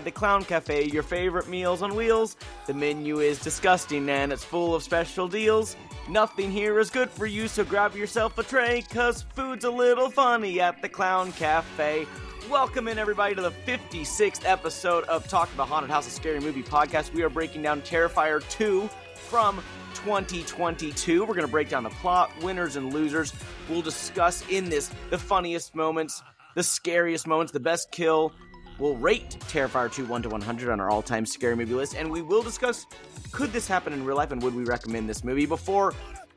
by the Clown Cafe, your favorite meals on wheels. The menu is disgusting and it's full of special deals. Nothing here is good for you, so grab yourself a tray, cause food's a little funny at the Clown Cafe. Welcome in, everybody, to the 56th episode of Talk About Haunted House, a scary movie podcast. We are breaking down Terrifier 2 from 2022. We're going to break down the plot, winners and losers. We'll discuss in this the funniest moments, the scariest moments, the best kill. We'll rate Terrifier 2 1 to 100 on our all time scary movie list, and we will discuss could this happen in real life and would we recommend this movie. Before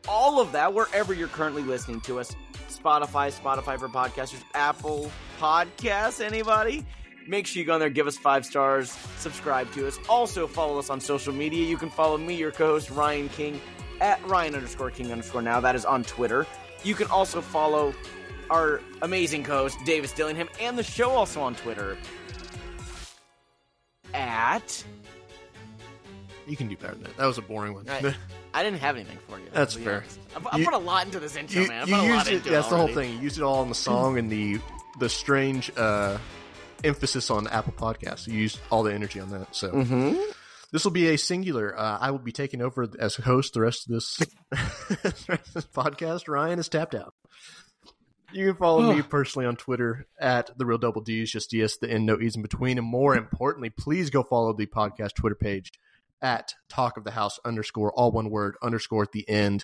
all of that, wherever you're currently listening to us Spotify, Spotify for podcasters, Apple Podcasts, anybody? Make sure you go on there, give us five stars, subscribe to us. Also, follow us on social media. You can follow me, your co host, Ryan King, at Ryan underscore King underscore now. That is on Twitter. You can also follow our amazing co host, Davis Dillingham, and the show also on Twitter at. You can do better than that. That was a boring one. I, I didn't have anything for you. That's fair. I, I You- put a lot into this intro, you, man. I put a lot it. into That's the whole thing. You used it all in the song and the the strange uh, emphasis on Apple Podcasts. You used all the energy on that. So Mm-hmm. this will be a singular. Uh, I will be taking over as host the rest of this, the rest of this podcast. Ryan is tapped out. You can follow me personally on Twitter at the real double D's, just DS, the end, no E's in between. And more importantly, please go follow the podcast Twitter page at talk of the house underscore, all one word, underscore at the end.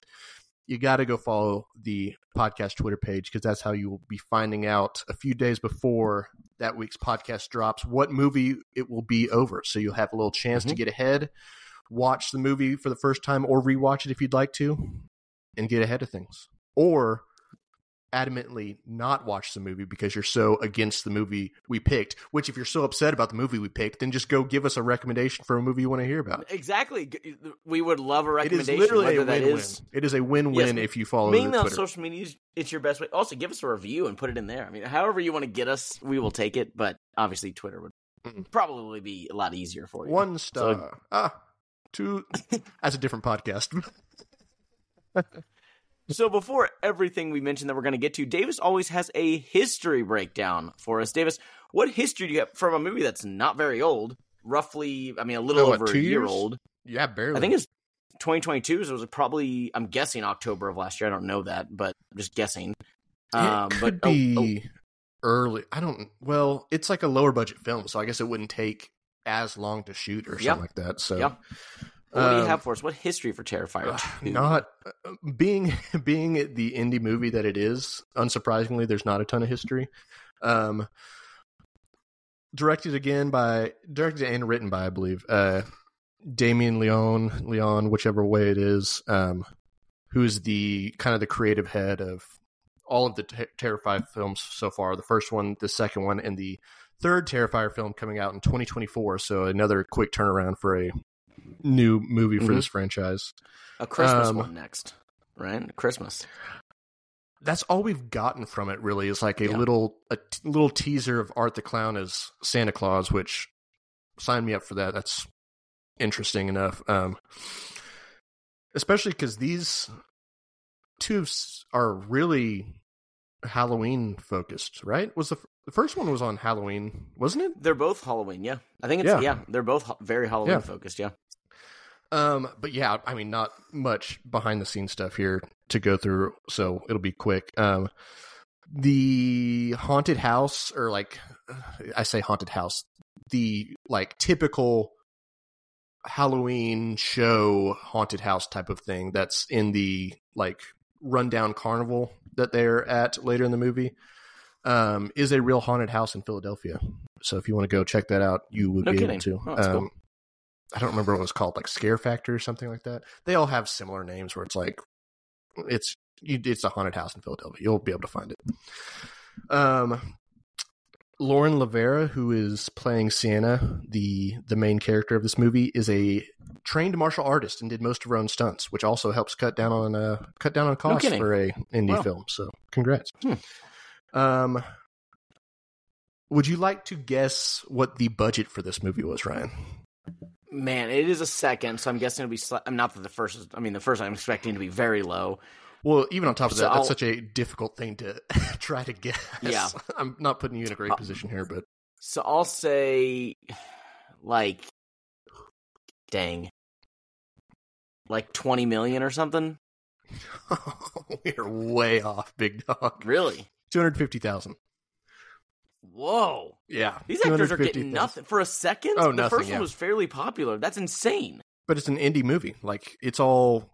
You got to go follow the podcast Twitter page because that's how you will be finding out a few days before that week's podcast drops what movie it will be over. So you'll have a little chance to Mhm. get ahead, watch the movie for the first time, or rewatch it if you'd like to, and get ahead of things. Or adamantly not watch the movie because you're so against the movie we picked. Which, if you're so upset about the movie we picked, then just go give us a recommendation for a movie you want to hear about. Exactly. We would love a recommendation. It is literally a win-win. is It is a win-win Yes, if you follow being on social media. It's your best way. Also, give us a review and put it in there. I mean, however you want to get us, we will take it. But obviously, Twitter would Mm. probably be a lot easier for you. One star. So- ah, two. That's a different podcast. So before everything we mentioned that we're going to get to, Davis always has a history breakdown for us. Davis, what history do you have from a movie that's not very old? Roughly, I mean, a little Oh, over two a year years? old. yeah, barely. I think it's 2022, so it was probably, I'm guessing October of last year. I don't know that, but I'm just guessing. Um, it could but, oh, be oh, early. I don't. Well, it's like a lower budget film, so I guess it wouldn't take as long to shoot or something Yeah. like that. So, Yeah. What do you um, have for us? What history for Terrifier? Ugh, 2? not uh, being being the indie movie that it is. Unsurprisingly, there's not a ton of history. Um, directed again by directed and written by I believe uh, Damien Leon Leone, whichever way it is, um, who is the kind of the creative head of all of the ter- Terrifier films so far. The first one, the second one, and the third Terrifier film coming out in 2024. So another quick turnaround for a new movie for Mhm. this franchise. A Christmas um, one next, right? Christmas. that's all we've gotten from it really is like a Yeah. little a t- little teaser of art the clown as santa claus which sign me up for that that's interesting enough um especially because these two are really halloween focused right was the, f- the first one was on halloween wasn't it They're both Halloween, yeah. I think it's Yeah. yeah. they're both ha- very Halloween Yeah. focused, yeah. Um, but yeah, I mean, not much behind the scenes stuff here to go through, so it'll be quick. Um, the haunted house, or like I say, haunted house, the like typical Halloween show haunted house type of thing that's in the like rundown carnival that they're at later in the movie. Um, is a real haunted house in Philadelphia. So if you want to go check that out, you would No be kidding. able to. Oh, that's um, cool. I don't remember what it was called, like Scare Factor or something like that. They all have similar names where it's like it's you, it's a haunted house in Philadelphia. You'll be able to find it. Um, Lauren LaVera, who is playing Sienna, the the main character of this movie, is a trained martial artist and did most of her own stunts, which also helps cut down on uh cut down on costs kidding. for a indie Wow. film. So, congrats. Hmm. Um, would you like to guess what the budget for this movie was, Ryan? Man, it is a second, so I'm guessing it'll be. Sli- I'm not that the first. Is, I mean, the first I'm expecting to be very low. Well, even on top of So that, that's I'll- such a difficult thing to try to guess. Yeah. I'm not putting you in a great Uh, position here, but So I'll say, like, dang, like twenty million or something. We're way off, big dog. Really? Two hundred fifty thousand. Whoa. Yeah, These actors are 250,000. getting nothing for a second. Oh, the nothing, first yeah. one was fairly popular. That's insane, But it's an indie movie. Like it's all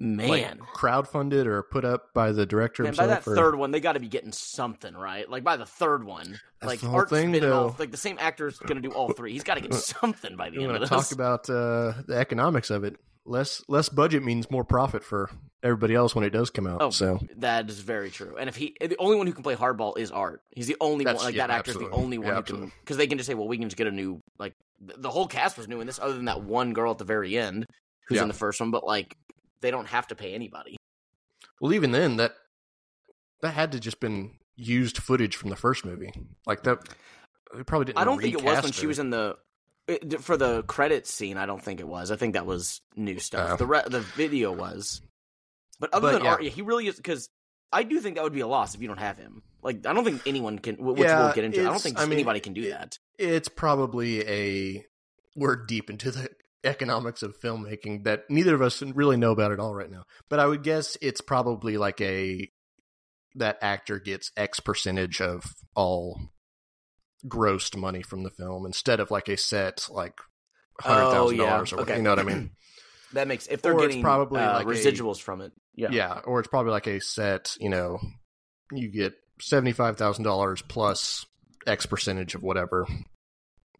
man. like crowdfunded or put up by the director Man, by himself. that or- third one, they got to be getting something right. Like by the third one, That's like the whole thing, though. off. Like the same actor's going to do all three. He's got to get something by the You end of this. talk about uh, the economics of it? Less less budget means more profit for everybody else when it does come out. Oh, so that is very true. And if he, the only one who can play hardball is Art. He's the only That's- one. Like yeah, that actor's absolutely. the only one Yeah, who can, because they can just say, well, we can just get a new. Like the, whole cast was new in this, other than that one girl at the very end who's Yeah. in the first one. But like, they don't have to pay anybody. well, even then that that had to just been used footage from the first movie. Like that, they probably didn't. I don't think it was when she was in the it, for the credits scene. I don't think it was. I think that was new stuff. Oh. The re- the video was, but other But, than yeah. Art, yeah, he really is because. I do think that would be a loss if you don't have him. Like, I don't think anyone can. Which Yeah, we'll get into. I don't think I mean, anybody can do it- that. It's probably a we're deep into the economics of filmmaking that neither of us really know about at all right now. But I would guess it's probably like a that actor gets X percentage of all grossed money from the film instead of like a set like hundred thousand Oh, yeah. dollars or whatever. Okay. You know what I mean? That makes if they're Or getting probably uh, like a- residuals from it. Yeah. Yeah. or it's probably like a set. You know, you get seventy five thousand dollars plus X percentage of whatever.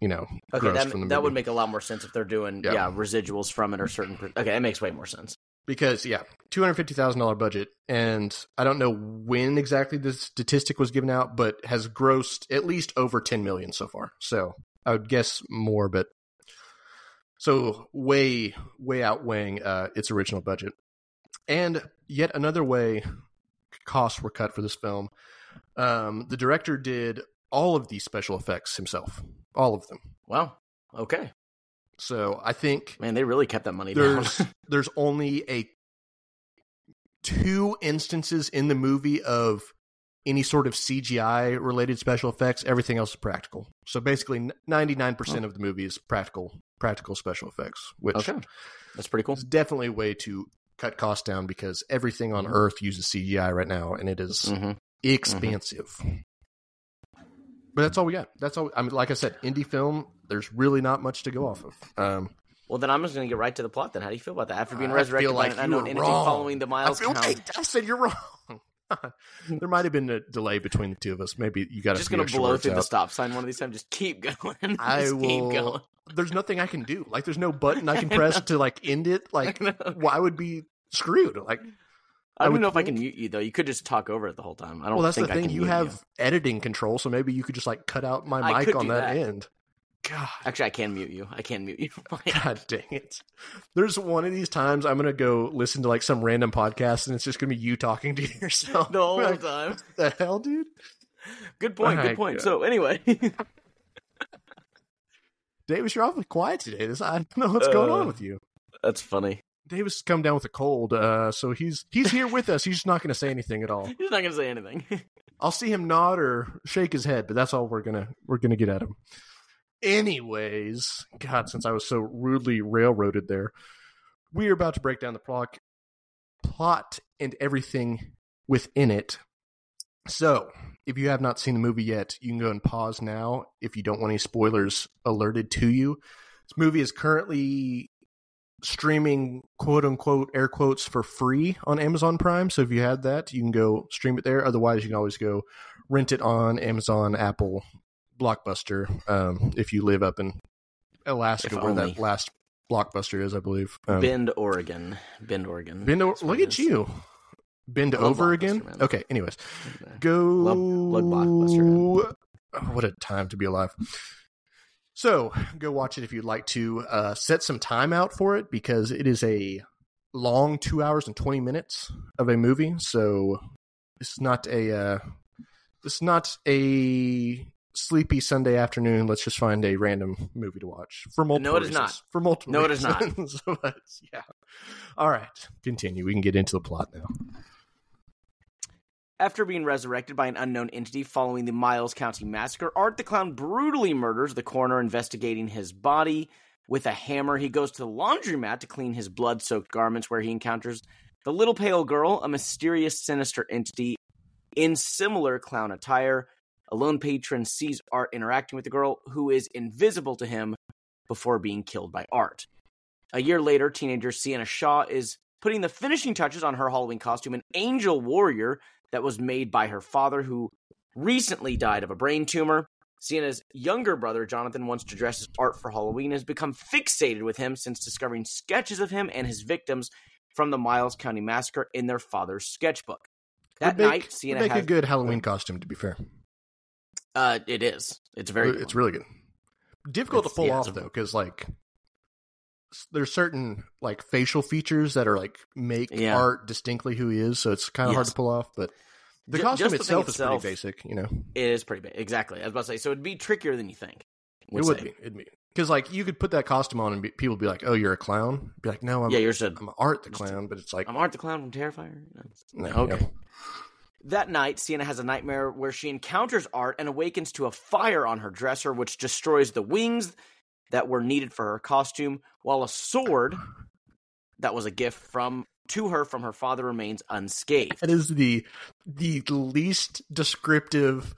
You know, Okay, that, that would make a lot more sense if they're doing Yeah. yeah, residuals from it or certain. Per- okay, that makes way more sense. Because yeah, two hundred fifty thousand dollar budget, and I don't know when exactly the statistic was given out, but has grossed at least over ten million so far. So I would guess more, but so way way outweighing uh, its original budget, and yet another way costs were cut for this film. Um, the director did all of these special effects himself, all of them. Wow. Okay, So I think man, they really kept that money down. there's there's only a two instances in the movie of any sort of CGI related special effects. Everything else is practical. So basically, ninety nine percent of the movie is practical practical special effects, which okay, that's pretty cool. is definitely a way to cut costs down because everything on Mhm. Earth uses CGI right now, and it is hmm expensive. But that's all we got. That's all. I mean, like I said, indie film. There's really not much to go off of. Um, Well, then I'm just going to get right to the plot. Then, how do you feel about that after being I resurrected feel by like an you unknown entity following the miles I, feel, count? I said you're wrong. there might have been a delay between the two of us. Maybe you got to just going to blow through the stop sign one of these times. Just keep going. I just keep will- going. There's nothing I can do. Like, there's no button I can press to like end it. Like, well, I would be screwed. Like, I I don't know if I can mute you though. You could just talk over it the whole time. I don't well, that's think the thing. You have editing control, so maybe you could just like cut out my I mic on that, that. end. God, Actually, I can mute you. I can mute you. God dang it. There's one of these times I'm going to go listen to like some random podcast and it's just going to be you talking to yourself. the whole Like, time. the hell, dude? Good point. Good point. So anyway, Davis, you're awfully quiet today. This I don't know what's going Uh, on with you. that's funny. Davis has come down with a cold, uh, so he's he's here with us. He's just not going to say anything at all. He's not going to say anything. I'll see him nod or shake his head, but that's all we're gonna we're gonna get at him. Anyways, God, since I was so rudely railroaded there, we are about to break down the plot, plot and everything within it. So, if you have not seen the movie yet, you can go and pause now if you don't want any spoilers alerted to you. This movie is currently streaming quote unquote air quotes for free on Amazon Prime. So if you had that, you can go stream it there. Otherwise, you can always go rent it on Amazon, Apple, Blockbuster. Um, if you live up in Alaska, where that last Blockbuster is, I believe. Um, Bend, Oregon. Bend, Oregon. bend o- look at you. Bend over again. man. Okay. Anyways, go. Blood Blockbuster, Oh, what a time to be alive. So go watch it if you'd like to. Uh, set some time out for it because it is a long two hours and twenty minutes of a movie. So it's not a uh, it's not a sleepy Sunday afternoon. Let's just find a random movie to watch for multiple. No, it is reasons. not. For multiple. No, it is not. reasons. But, yeah. All right. Continue. We can get into the plot now. After being resurrected by an unknown entity following the Miles County massacre, Art the Clown brutally murders the coroner investigating his body. With a hammer, he goes to the laundromat to clean his blood soaked garments, where he encounters the little pale girl, a mysterious, sinister entity in similar clown attire. A lone patron sees Art interacting with the girl, who is invisible to him before being killed by Art. A year later, teenager Sienna Shaw is putting the finishing touches on her Halloween costume, an angel warrior that was made by her father, who recently died of a brain tumor. Sienna's younger brother, Jonathan, wants to dress as Art for Halloween, has become fixated with him since discovering sketches of him and his victims from the Miles County Massacre in their father's sketchbook. That Would make, night, Sienna would make has a good Halloween costume. To be fair, Uh, it is. It's very. good. it's really good. Difficult It's- to pull yeah, off though, because like there's certain like facial features that are like make Yeah. art distinctly who he is, so it's kind of hard to pull off. But the costume just the itself is itself- pretty basic, you know. It is pretty basic, Exactly. I was about to say. So it'd be trickier than you think. it would be, it'd be because like you could put that costume on and be, people would be like, "Oh, you're a clown." Be like, "No, I'm Yeah, you're just. I'm Art the clown," but it's like, I'm Art the Clown from Terrifier. no, okay. yeah. That night, Sienna has a nightmare where she encounters Art and awakens to a fire on her dresser, which destroys the wings that were needed for her costume, while a sword that was a gift from to her from her father remains unscathed. That is the the least descriptive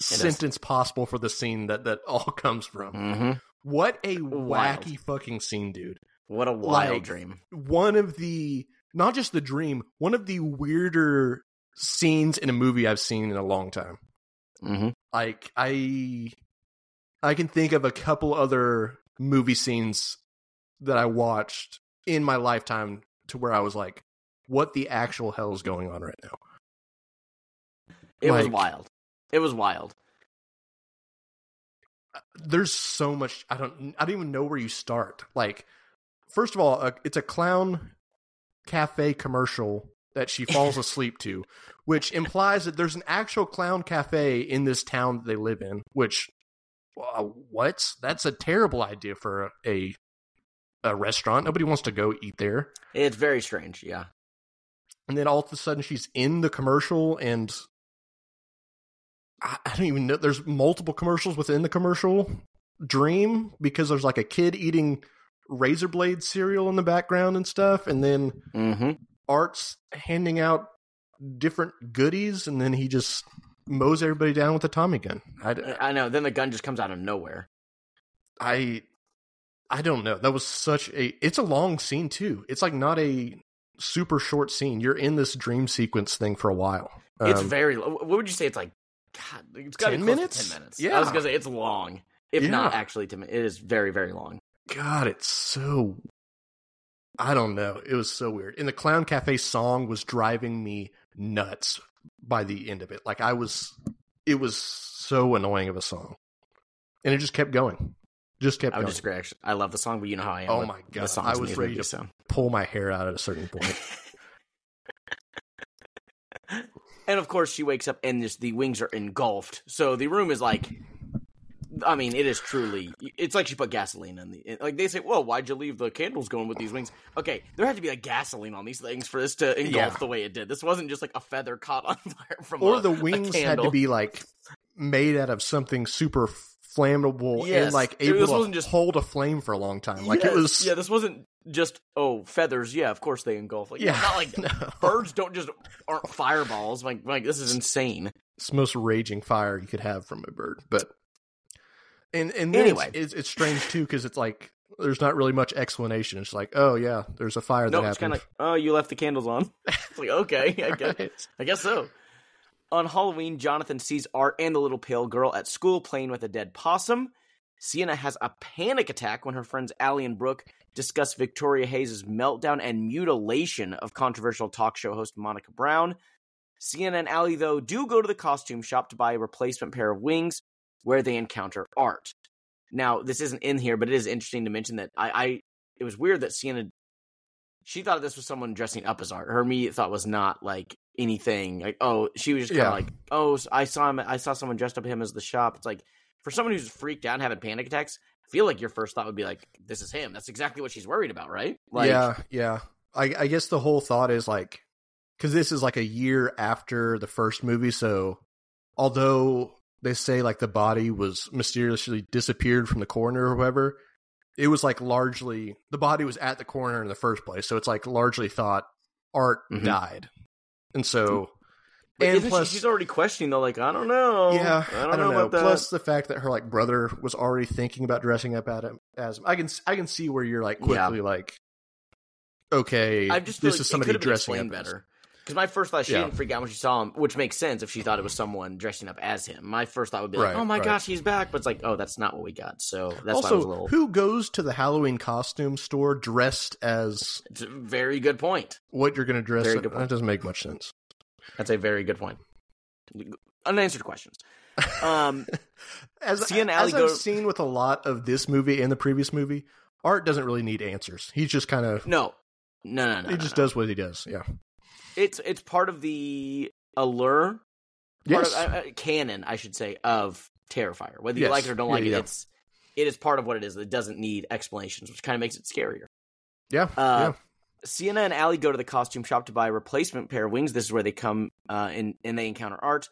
is. sentence possible for the scene that that all comes from. Mm-hmm. What a Wild. wacky fucking scene, dude. What a wild Like- dream. One of the not just the dream, one of the weirder scenes in a movie I've seen in a long time. Mm-hmm. Like I I can think of a couple other movie scenes that I watched in my lifetime to where I was like, what the actual hell is going on right now? It was wild. It was wild. there's so much I don't I don't even know where you start. Like first of all, uh, it's a clown cafe commercial that she falls asleep to, which implies that there's an actual clown cafe in this town that they live in, which uh, what? That's a terrible idea for a, a restaurant. Nobody wants to go eat there. It's very strange. Yeah. And then all of a sudden she's in the commercial and I, I don't even know there's multiple commercials within the commercial dream because there's like a kid eating razor blade cereal in the background and stuff and then Mm-hmm. Art's handing out different goodies and then he just mows everybody down with a tommy gun i, I know. Then the gun just comes out of nowhere. I I don't know that was such a it's a long scene too it's like not a super short scene you're in this dream sequence thing for a while It's Um, very. What would you say? It's like. God, it's got 10 minutes? Ten minutes. Yeah. I was gonna say it's long, if Yeah. not actually ten minutes. It is very very long. God, it's so. I don't know. It was so weird. And the Clown Cafe song was driving me nuts by the end of it. Like, I was. It was so annoying of a song. And it just kept going. Just kept I would going. disagree. Actually, I love the song, but you know how I am. Oh with my the God, songs I was these ready to- so. Pull my hair out at a certain point. And of course, she wakes up and this, the wings are engulfed. So the room is like, I mean, it is truly. It's like she put gasoline in the. Like they say, "Well, why'd you leave the candles going with these wings?" Okay, there had to be like gasoline on these things for this to engulf Yeah. the way it did. This wasn't just like a feather caught on fire from. or a, the wings had to be like made out of something super flammable Yes. and like able this to wasn't just- hold a flame for a long time. Like it was. Yeah, this wasn't just oh feathers. Yeah, of course they engulf. Like, yeah, Yeah. not like No. birds don't just aren't fireballs. Like, like this is insane. it's the most raging fire you could have from a bird. But and and then Anyway. it's, it's, it's strange too because it's like there's not really much explanation. It's like, oh yeah, there's a fire No, that it's kind happened. of like, oh, you left the candles on. it's like okay, I guess, Right. I guess so. On Halloween, Jonathan sees Art and the little pale girl at school playing with a dead possum. Sienna has a panic attack when her friends Allie and Brooke discuss Victoria Heyes' meltdown and mutilation of controversial talk show host Monica Brown. Sienna and Allie, though, do go to the costume shop to buy a replacement pair of wings, where they encounter Art. Now, this isn't in here, but it is interesting to mention that I, I it was weird that Sienna she thought this was someone dressing up as Art. Her immediate thought was not like anything like oh she was just kind of Yeah. like oh I saw him I saw someone dressed up him as the shop. It's like for someone who's freaked out and having panic attacks, I feel like your first thought would be like this is him. That's exactly what she's worried about, right? Like, yeah, yeah. I, I guess the whole thought is like, because this is like a year after the first movie. So, although they say like the body was mysteriously disappeared from the coroner or whoever, it was like largely the body was at the coroner in the first place. So it's like largely thought Art Mhm. died, and so But and plus she, she's already questioning though. Like, I don't know. yeah, I don't, know, about that. Plus the fact that her like brother was already thinking about dressing up at him as I can I can see where you're like Yeah. quickly like okay, I just this like is somebody could have been dressing up better. Because my first thought she Yeah. didn't freak out when she saw him, which makes sense if she thought it was someone dressing up as him. My first thought would be like, Right, "Oh my right. gosh, he's back!" But it's like, "Oh, that's not what we got." So that's why I was a also, little. who goes to the Halloween costume store dressed as It's a very good point. what you're going to dress? Very up? good point. That doesn't make much sense. That's a very good point. Unanswered questions. Um, As, an as go- I've seen with a lot of this movie and the previous movie, Art doesn't really need answers. He's just kind of no, no, no, no. he no, just no. does what he does. Yeah. It's it's part of the allure, part Yes. of, uh, uh, canon, I should say, of Terrifier. Whether you Yes. like it or don't Yeah, like yeah. it, it's it is part of what it is. It doesn't need explanations, which kind of makes it scarier. yeah. Uh, yeah. Sienna and Allie go to the costume shop to buy a replacement pair of wings. This is where they come uh, and, and they encounter Art.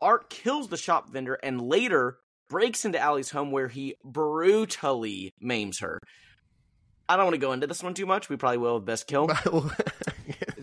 Art kills the shop vendor and later breaks into Allie's home where he brutally maims her. I don't want to go into this one too much. We probably will with Best Kill.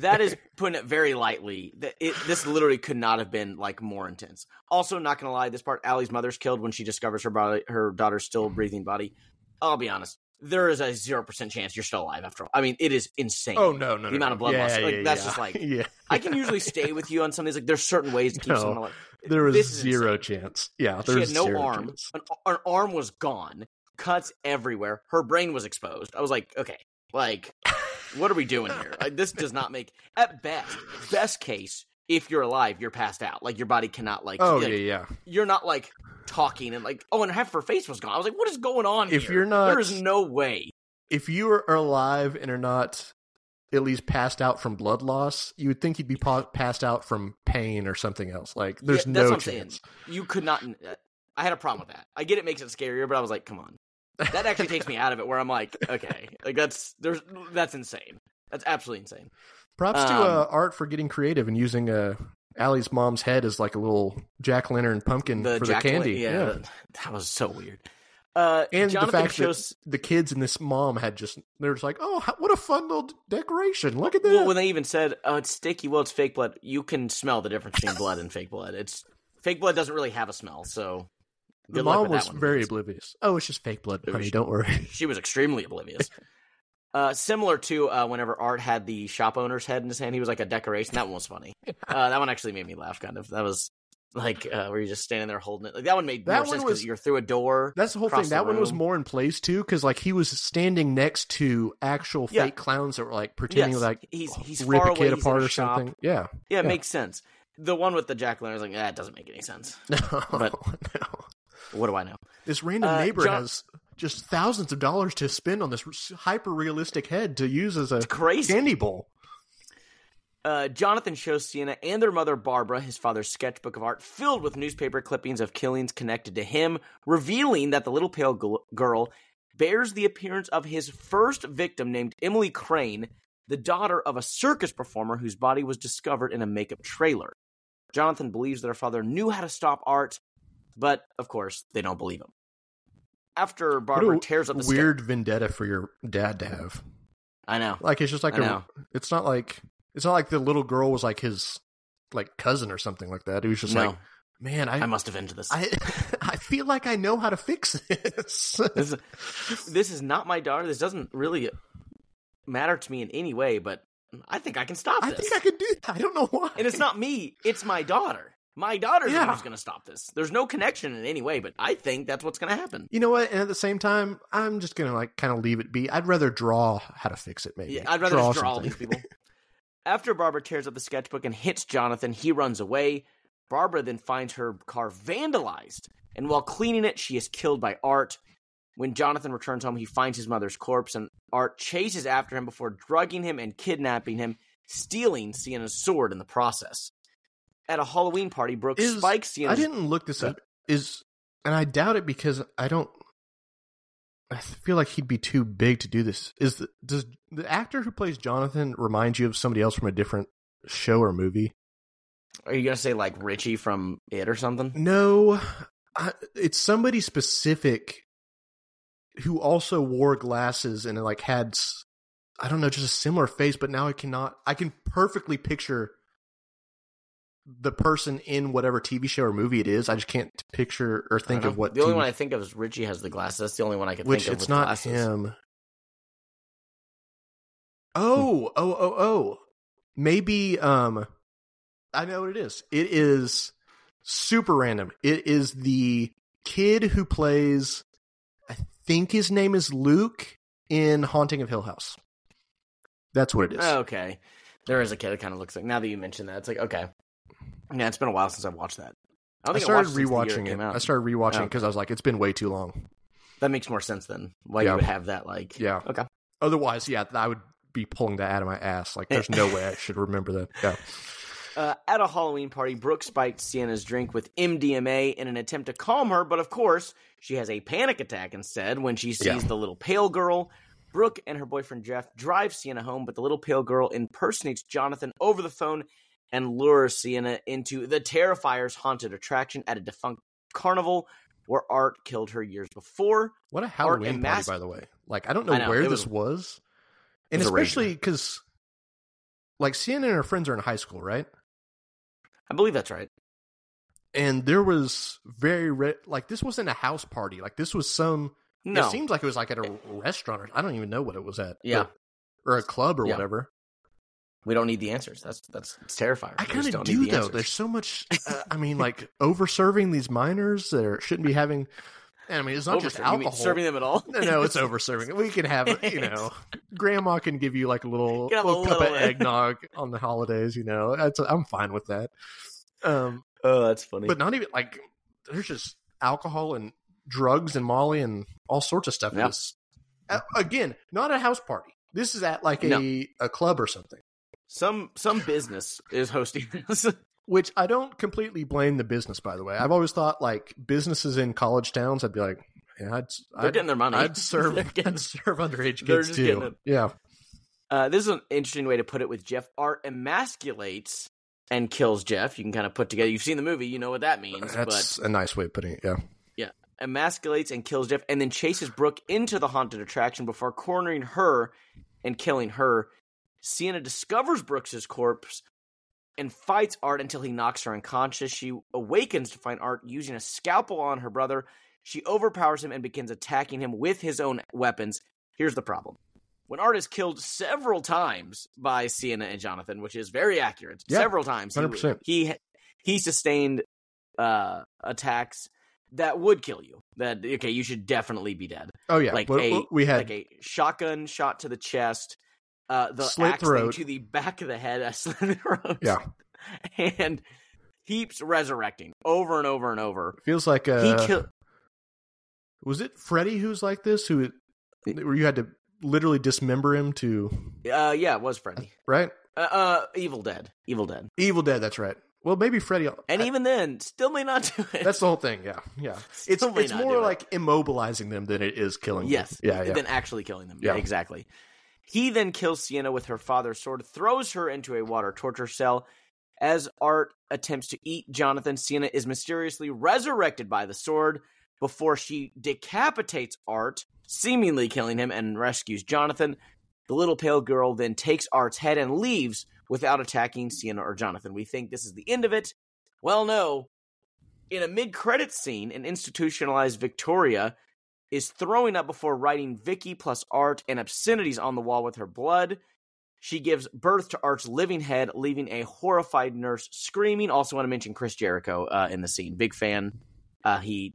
That is putting it very lightly. That it, this literally could not have been like more intense. Also, not gonna lie, this part Allie's mother's killed when she discovers her body, her daughter's still mm-hmm. breathing body. I'll be honest, there is a zero percent chance you're still alive after all. I mean, it is insane. Oh no, no, The no, amount no. of blood yeah, loss, like, yeah, that's yeah. just like- yeah. I can usually stay with you on some of these. Like, there's certain ways to keep No. someone alive. There was This is zero insane. chance. Yeah, She there's had no arm. An, an arm was gone. Cuts everywhere. Her brain was exposed. I was like, okay, like, what are we doing here? Like, this does not make. At best, best case, if you're alive, you're passed out. Like your body cannot like. Oh like, yeah, yeah. You're not like talking and like. Oh, and half her face was gone. I was like, what is going on If here? you're not- there is no way. If you are alive and are not at least passed out from blood loss, you would think you'd be pa- passed out from pain or something else. Like there's Yeah, that's no what I'm saying. chance. You could not. uh, I had a problem with that. I get it makes it scarier, but I was like, come on. That actually takes me out of it. Where I'm like, okay, like that's there's that's insane. That's absolutely insane. Props to Um, uh, Art for getting creative and using uh, Allie's mom's head as like a little jack lantern pumpkin The for the candy. yeah, that, that was so weird. Uh, And Jonathan the fact shows that the kids and this mom had just, they're just like, oh, what a fun little decoration. Look at that. well, when they even said, "Oh, it's sticky." Well, it's fake blood. You can smell the difference between blood and fake blood. It's fake blood doesn't really have a smell, so good luck mom was very oblivious. Oh, it's just fake blood, honey. was- Don't worry. she was extremely oblivious. Uh, similar to uh, whenever Art had the shop owner's head in his hand, he was like a decoration. That one was funny. Uh, that one actually made me laugh. Kind of. That was like uh, where you're just standing there holding it. Like that one made That more one sense because you're through a door. That's the whole thing. the That one was more in place too, because like he was standing next to actual Yeah. fake clowns that were like pretending Yes, to like he's he's rip far a kid away, apart or shop. something. Yeah. Yeah, it makes sense. The one with the jack lantern, I was like, that doesn't make any sense. No, But- no. What do I know? This random Uh, neighbor John- has just thousands of dollars to spend on this hyper realistic head to use as a crazy. candy bowl. Uh, Jonathan shows Sienna and their mother Barbara his father's sketchbook of art filled with newspaper clippings of killings connected to him, revealing that the little pale gu- girl bears the appearance of his first victim named Emily Crane, the daughter of a circus performer whose body was discovered in a makeup trailer. Jonathan believes that her father knew how to stop Art, but of course, they don't believe him. After Barbara tears up the weird vendetta for your dad to have. I know. Like it's just like I a. know. It's not like it's not like the little girl was like his like cousin or something like that. It was just No, like, man, I I must avenge this. I I feel like I know how to fix this. this, is, this is not my daughter. This doesn't really matter to me in any way, but I think I can stop I this. think I can do that. I don't know why. and it's not me, it's my daughter. My daughter's Yeah. going to stop this. There's no connection in any way, but I think that's what's going to happen. You know what? And at the same time, I'm just gonna like kind of leave it be. I'd rather draw how to fix it. Maybe. Yeah, I'd rather just draw all these people. After Barbara tears up the sketchbook and hits Jonathan, he runs away. Barbara then finds her car vandalized, and while cleaning it, she is killed by Art. When Jonathan returns home, he finds his mother's corpse, and Art chases after him before drugging him and kidnapping him, stealing Sienna's sword in the process. At a Halloween party, Brooke Is- spikes I didn't look this up. Is and I doubt it because I don't. I feel like he'd be too big to do this. Is the, does the actor who plays Jonathan remind you of somebody else from a different show or movie. Are you gonna say like Richie from It or something? No, I, it's somebody specific who also wore glasses and like had I don't know, just a similar face. But now I cannot. I can perfectly picture the person in whatever TV show or movie it is. I just can't picture or think of what. The only TV one I think of is Richie has the glasses. That's the only one I can which think of. it's not glasses. him. Oh, oh, oh, oh. Maybe um I know what it is. It is super random. It is the kid who plays I think his name is Luke in Haunting of Hill House. That's what it is. Oh, okay. There is a kid that kind of looks like. Now that you mention that, it's like okay. Yeah, it's been a while since I've watched that. I, I, started watched it since the year rewatching it. came. I started rewatching Oh. because I was like, it's been way too long. That makes more sense then. Why Yeah. you would have that like Yeah. Okay. Otherwise, yeah, I would be pulling that out of my ass. Like, there's no way I should remember that. Yeah. Uh, at a Halloween party, Brooke spiked Sienna's drink with MDMA in an attempt to calm her, but of course, she has a panic attack instead when she sees Yeah. the little pale girl. Brooke and her boyfriend Jeff drive Sienna home, but the little pale girl impersonates Jonathan over the phone and lures Sienna into the Terrifier's haunted attraction at a defunct carnival where Art killed her years before. What a Halloween party, mas- by the way. Like, I don't know, I know, where this was- was. And was especially because, like, Sienna and her friends are in high school, right? I believe that's right. And there was very, re- like, this wasn't a house party. Like, this was some, No, it seems like it was like at a restaurant. Or, I don't even know what it was at. Yeah. but- or a club or Yeah. whatever. We don't need the answers. That's that's it's terrifying. I kind of do the though. answers. There's so much. Uh, I mean, like over serving these minors that shouldn't be having. And I mean, it's not just Overserving. You mean alcohol. serving them at all. No, no, it's over serving. We can have, you know, grandma can give you like a little, have a little cup little of eggnog on the holidays. You know, that's I'm fine with that. Um, Oh, that's funny. but not even like there's just alcohol and drugs and Molly and all sorts of stuff. in Yeah. this. Uh, again, not a house party. This is at like a No. a club or something. Some some business is hosting this. Which I don't completely blame the business, by the way. I've always thought like businesses in college towns, I'd be like, yeah, I'd, They're I'd, getting their money. I'd serve, getting- I'd serve underage kids too. Yeah, Uh, this is an interesting way to put it. With Jeff, Art emasculates and kills Jeff. You can kind of put together. You've seen the movie, you know what that means. that's a nice way of putting it. Yeah, Yeah. emasculates and kills Jeff, and then chases Brooke into the haunted attraction before cornering her and killing her. Sienna discovers Brooks's corpse and fights Art until he knocks her unconscious. She awakens to find Art using a scalpel on her brother. She overpowers him and begins attacking him with his own weapons. Here's the problem. When Art is killed several times by Sienna and Jonathan, which is very accurate, Yeah, several times, he- 100%. he he sustained uh, attacks that would kill you. That okay, you should definitely be dead. Oh yeah, Like Well, a we had like a shotgun shot to the chest, uh, the Slit axe throat. to the back of the head, a slit throat. Yeah. and keeps resurrecting over and over and over. feels like uh, he killed. was it Freddy who's like this who where you had to literally dismember him to Uh, yeah, it was Freddy. right? Uh, uh, Evil Dead. Evil Dead. Evil Dead. That's right. Well, maybe Freddy. And I- even then, still may not do it. that's the whole thing. Yeah, yeah. It's Still may it's more do it. like immobilizing them than it is killing. them. Yes. Yeah. Yeah. Than actually killing them. Yeah. Yeah, exactly. He then kills Sienna with her father's sword, throws her into a water torture cell. As Art attempts to eat Jonathan, Sienna is mysteriously resurrected by the sword before she decapitates Art, seemingly killing him, and rescues Jonathan. The little pale girl then takes Art's head and leaves without attacking Sienna or Jonathan. We think this is the end of it. Well, no. In a mid credit scene, an institutionalized Victoria is throwing up before writing Vicky plus Art and obscenities on the wall with her blood. She gives birth to Art's living head, leaving a horrified nurse screaming. Also, want to mention Chris Jericho uh, in the scene. Big fan. Uh, he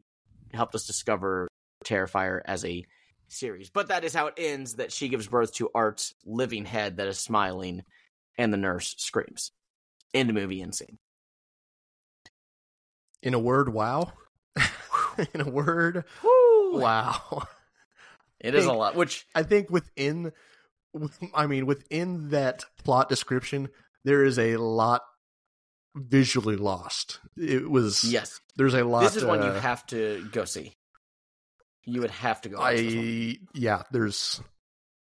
helped us discover Terrifier as a series. But that is how it ends that she gives birth to Art's living head that is smiling, and the nurse screams. End movie end scene. In a word, wow. In a word! Wow. It is a lot. Which I think within, with- I mean, within that plot description, there is a lot visually lost. It was yes, There's a lot. this is one you uh, have to go see. You would have to go. watch this one. I yeah. There's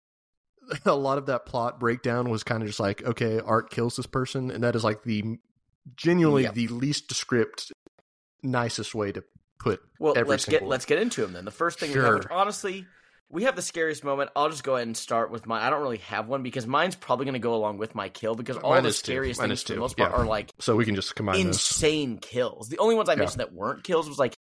a lot of that plot breakdown was kind of just like, okay, Art kills this person, and that is like the genuinely Yep. the least descript, nicest way to put. Well, let's get let's get into them then. The first thing, we have, Sure. which honestly, we have the scariest moment. I'll just go ahead and start with mine. I don't really have one because mine's probably going to go along with my kill because all Mine the scariest Mine things for the most part Yeah. are like So we can just combine those. insane kills. The only ones I Yeah. mentioned that weren't kills was like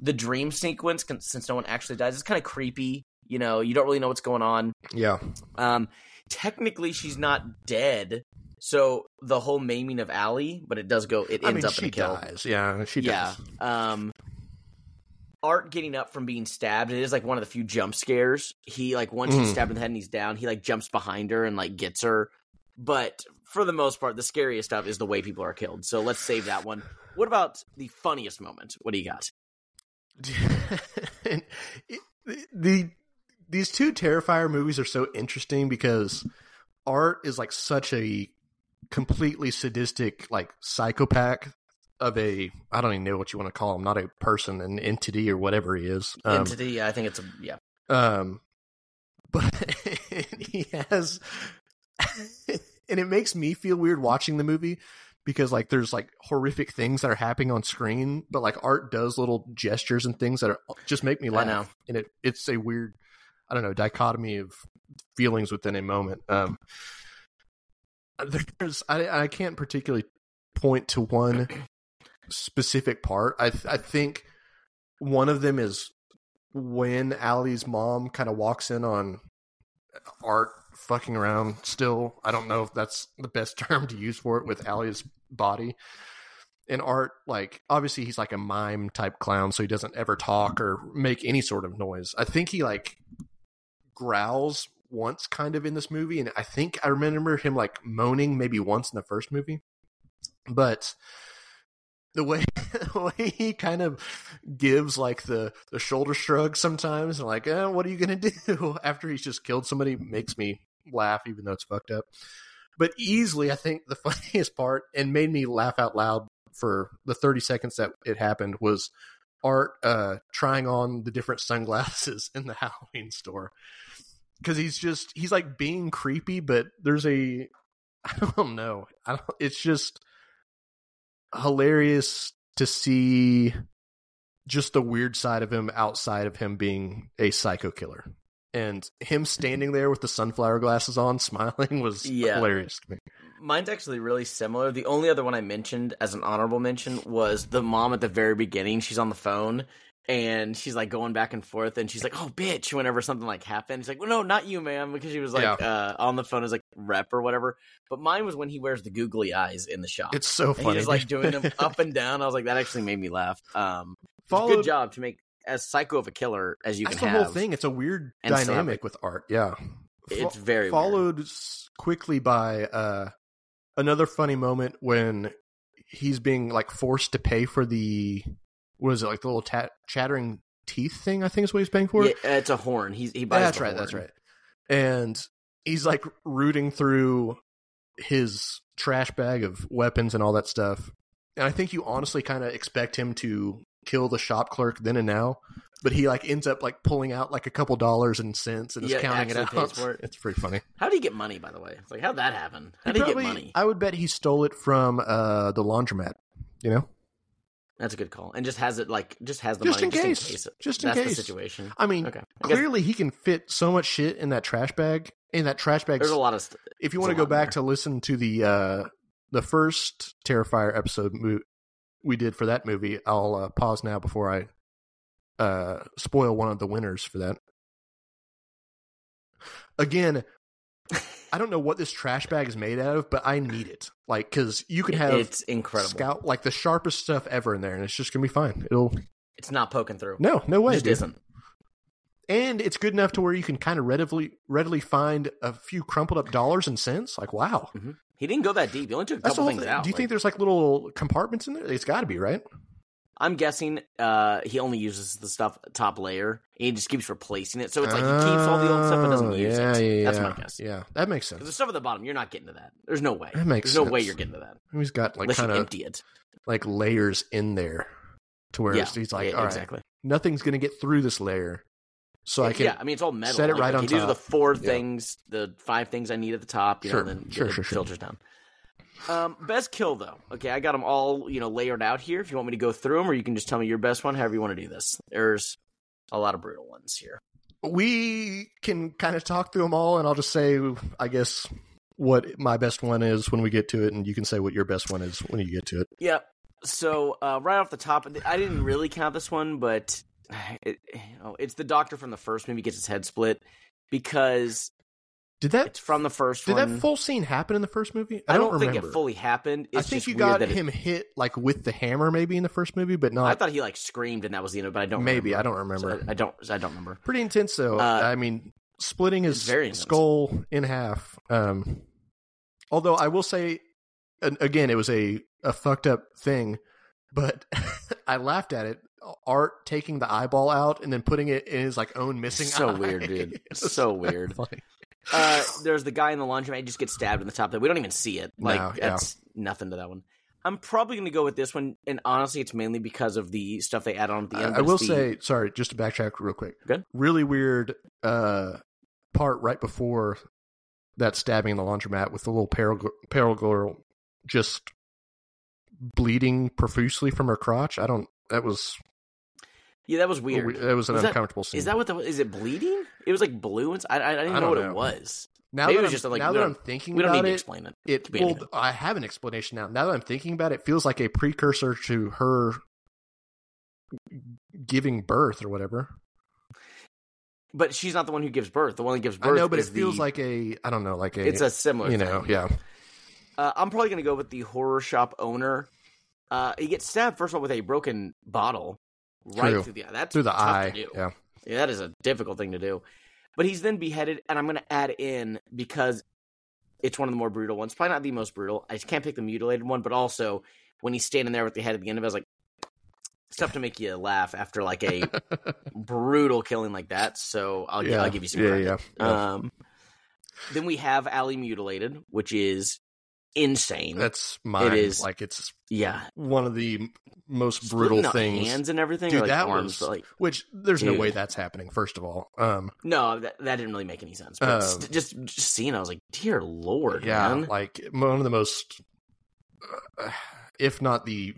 the dream sequence, since no one actually dies. It's kind of creepy. You know, you don't really know what's going on. Yeah, Um, technically, she's not dead. So the whole maiming of Allie, but it does go. It ends I mean, up she in a kill. dies. Yeah, she yeah. does. Um, Art getting up from being stabbed. It is like one of the few jump scares. He like once he's Mhm. stabbed in the head and he's down, he like jumps behind her and like gets her. But for the most part, the scariest stuff is the way people are killed. So let's save that one. What about the funniest moment? What do you got? it, the these two Terrifier movies are so interesting because Art is like such a completely sadistic like psychopath of a I don't even know what you want to call him, not a person, an entity or whatever he is. Um, Entity. I think it's a yeah. um, but he has, and it makes me feel weird watching the movie because like there's like horrific things that are happening on screen, but like Art does little gestures and things that are just make me laugh, and it it's a weird, I don't know, dichotomy of feelings within a moment. Um, there's I I can't particularly point to one specific part. I I think one of them is when Allie's mom kind of walks in on Art fucking around still. I don't know if that's the best term to use for it with Allie's body. And Art, like, obviously he's like a mime type clown, so he doesn't ever talk or make any sort of noise. I think he like growls once kind of in this movie, and I think I remember him like moaning maybe once in the first movie. But the way the way he kind of gives like the the shoulder shrug sometimes and like eh, what are you gonna do? After he's just killed somebody makes me laugh even though it's fucked up. But easily i think the funniest part and made me laugh out loud for the 30 seconds that it happened was art uh trying on the different sunglasses in the halloween store. Because he's just he's like being creepy but there's a i don't know. I don't it's just hilarious to see just the weird side of him outside of him being a psycho killer. And him standing there with the sunflower glasses on, smiling, was Yeah. hilarious to me. Mine's actually really similar. The only other one I mentioned as an honorable mention was the mom at the very beginning. She's on the phone and she's like going back and forth and she's like, "Oh, bitch!" Whenever something like happened, she's like, "Well, no, not you, ma'am," because she was like Yeah. uh, on the phone as like rep or whatever. But mine was when he wears the googly eyes in the shop. It's so and funny. he was like doing them up and down. I was like, that actually made me laugh. Um, Followed, good job to make as psycho of a killer as you can the have. whole thing. It's a weird dynamic with art. Yeah. It's Fo- very followed s- quickly by uh, another funny moment when he's being like forced to pay for the what is it like the little chattering teeth thing? I think is what he's paying for. Yeah, it's a horn. He's he buys. that's right. That's right. And he's like rooting through his trash bag of weapons and all that stuff. And I think you honestly kind of expect him to kill the shop clerk then and now, but he like ends up like pulling out like a couple dollars and cents and is counting it out. it. It's pretty funny. How did he get money? By the way, it's like how'd that happen? How did he get money? I would bet he stole it from uh, the laundromat. You know, That's a good call. And just has it like just has the Just money in just case. in case. Just in That's case. the situation. I mean, Okay. I guess clearly he can fit so much shit in that trash bag. In that trash bag, there's a lot of. St- if you want to go back there. to listen to the uh the first Terrifier episode we did for that movie, I'll uh, pause now before I uh spoil one of the winners for that. Again, I don't know what this trash bag is made out of, but I need it. Like cuz you can have it's incredible. scout like the sharpest stuff ever in there and it's just to be fine. It'll It's not poking through. No, no it way. just dude. isn't. And it's good enough to where you can kind of readily readily find a few crumpled up dollars and cents. Like, wow. Mm-hmm. He didn't go that deep. He only took a couple things thing. out. Do you Like, think there's like little compartments in there? It's got to be, right? I'm guessing uh, he only uses the stuff top layer. And he just keeps replacing it, so it's like he keeps all the old stuff but doesn't Oh, use yeah, it. Yeah, That's yeah. my guess. Yeah, that makes Because the stuff at the bottom, you're not getting to that. There's no way. That makes There's no way you're getting to that He's got like kind of empty it. like layers in there, to where Yeah, he's like, yeah, all right, exactly. nothing's gonna get through this layer. so I can yeah, I mean it's all metal. set it Like, right okay, on These are the four things, the five things I need at the top. You Sure, know, and then sure, sure, sure. filters down. Um, best kill though. Okay, I got them all you know layered out here. If you want me to go through them, or you can just tell me your best one. However you want to do this. There's a lot of brutal ones here. we can kind of talk through them all, and I'll just say, I guess, what my best one is when we get to it, and you can say what your best one is when you get to it. Yeah. So uh, right off the top, I didn't really count this one, but it, you know, it's the doctor from the first movie gets his head split because Did that it's from the first did one. that full scene happen in the first movie? I don't, remember. think it fully happened. It's I think you got that it- him hit like with the hammer, maybe in the first movie, but not. I thought he like screamed and that was the end of it, but I don't. maybe remember. I don't remember. So I, I don't. I don't remember. Pretty intense though. Uh, I mean, splitting his very intense. skull in half. Um, although I will say, again, it was a a fucked up thing, but I laughed at it. Art taking the eyeball out and then putting it in his like own missing. So eye. weird, dude. It's so weird. funny. Uh, there's the guy in the laundromat. He just gets stabbed in the top. That we don't even see it. Like No, yeah. that's nothing to that one. I'm probably going to go with this one, and honestly, it's mainly because of the stuff they add on at the end. I but will the- say, sorry, just to backtrack real quick. Good. Really weird uh, part right before that stabbing in the laundromat with the little pale, pale girl just bleeding profusely from her crotch. I don't. That was yeah, that was weird. That was an Was that- uncomfortable scene. Is that what the? Is it bleeding? It was like blue and I, I, didn't I know what know. it was. now maybe that it was I'm, just like, now that I'm thinking We don't need about to explain it. it to well, anything. I have an explanation now. Now that I'm thinking about it, it feels like a precursor to her giving birth or whatever. But she's not the one who gives birth. The one that gives birth. I know, but it feels the- like a I don't know, like a it's a similar. you thing. know, yeah. Uh, I'm probably going to go with the horror shop owner. Uh, he gets stabbed first of all with a broken bottle right True. through the eye. That's Through the eye. To do. Yeah. Yeah, that is a difficult thing to do. But he's then beheaded, and I'm going to add in because it's one of the more brutal ones. Probably not the most brutal. I can't pick the mutilated one, but also when he's standing there with the head at the end of it, I was like, stuff to make you laugh after like a brutal killing like that. So I'll, Yeah. I'll give you some Yeah, credit. yeah, yeah. Um, then we have Allie mutilated, which is insane. That's mine. is- like it's yeah, one of the most brutal things. hands and everything. Dude, like, that arms, was like which there's no way that's happening. First of all, um, no, that, that didn't really make any sense. But Um, st- just just seeing, I was like, dear lord, yeah, man. like one of the most, uh, if not the,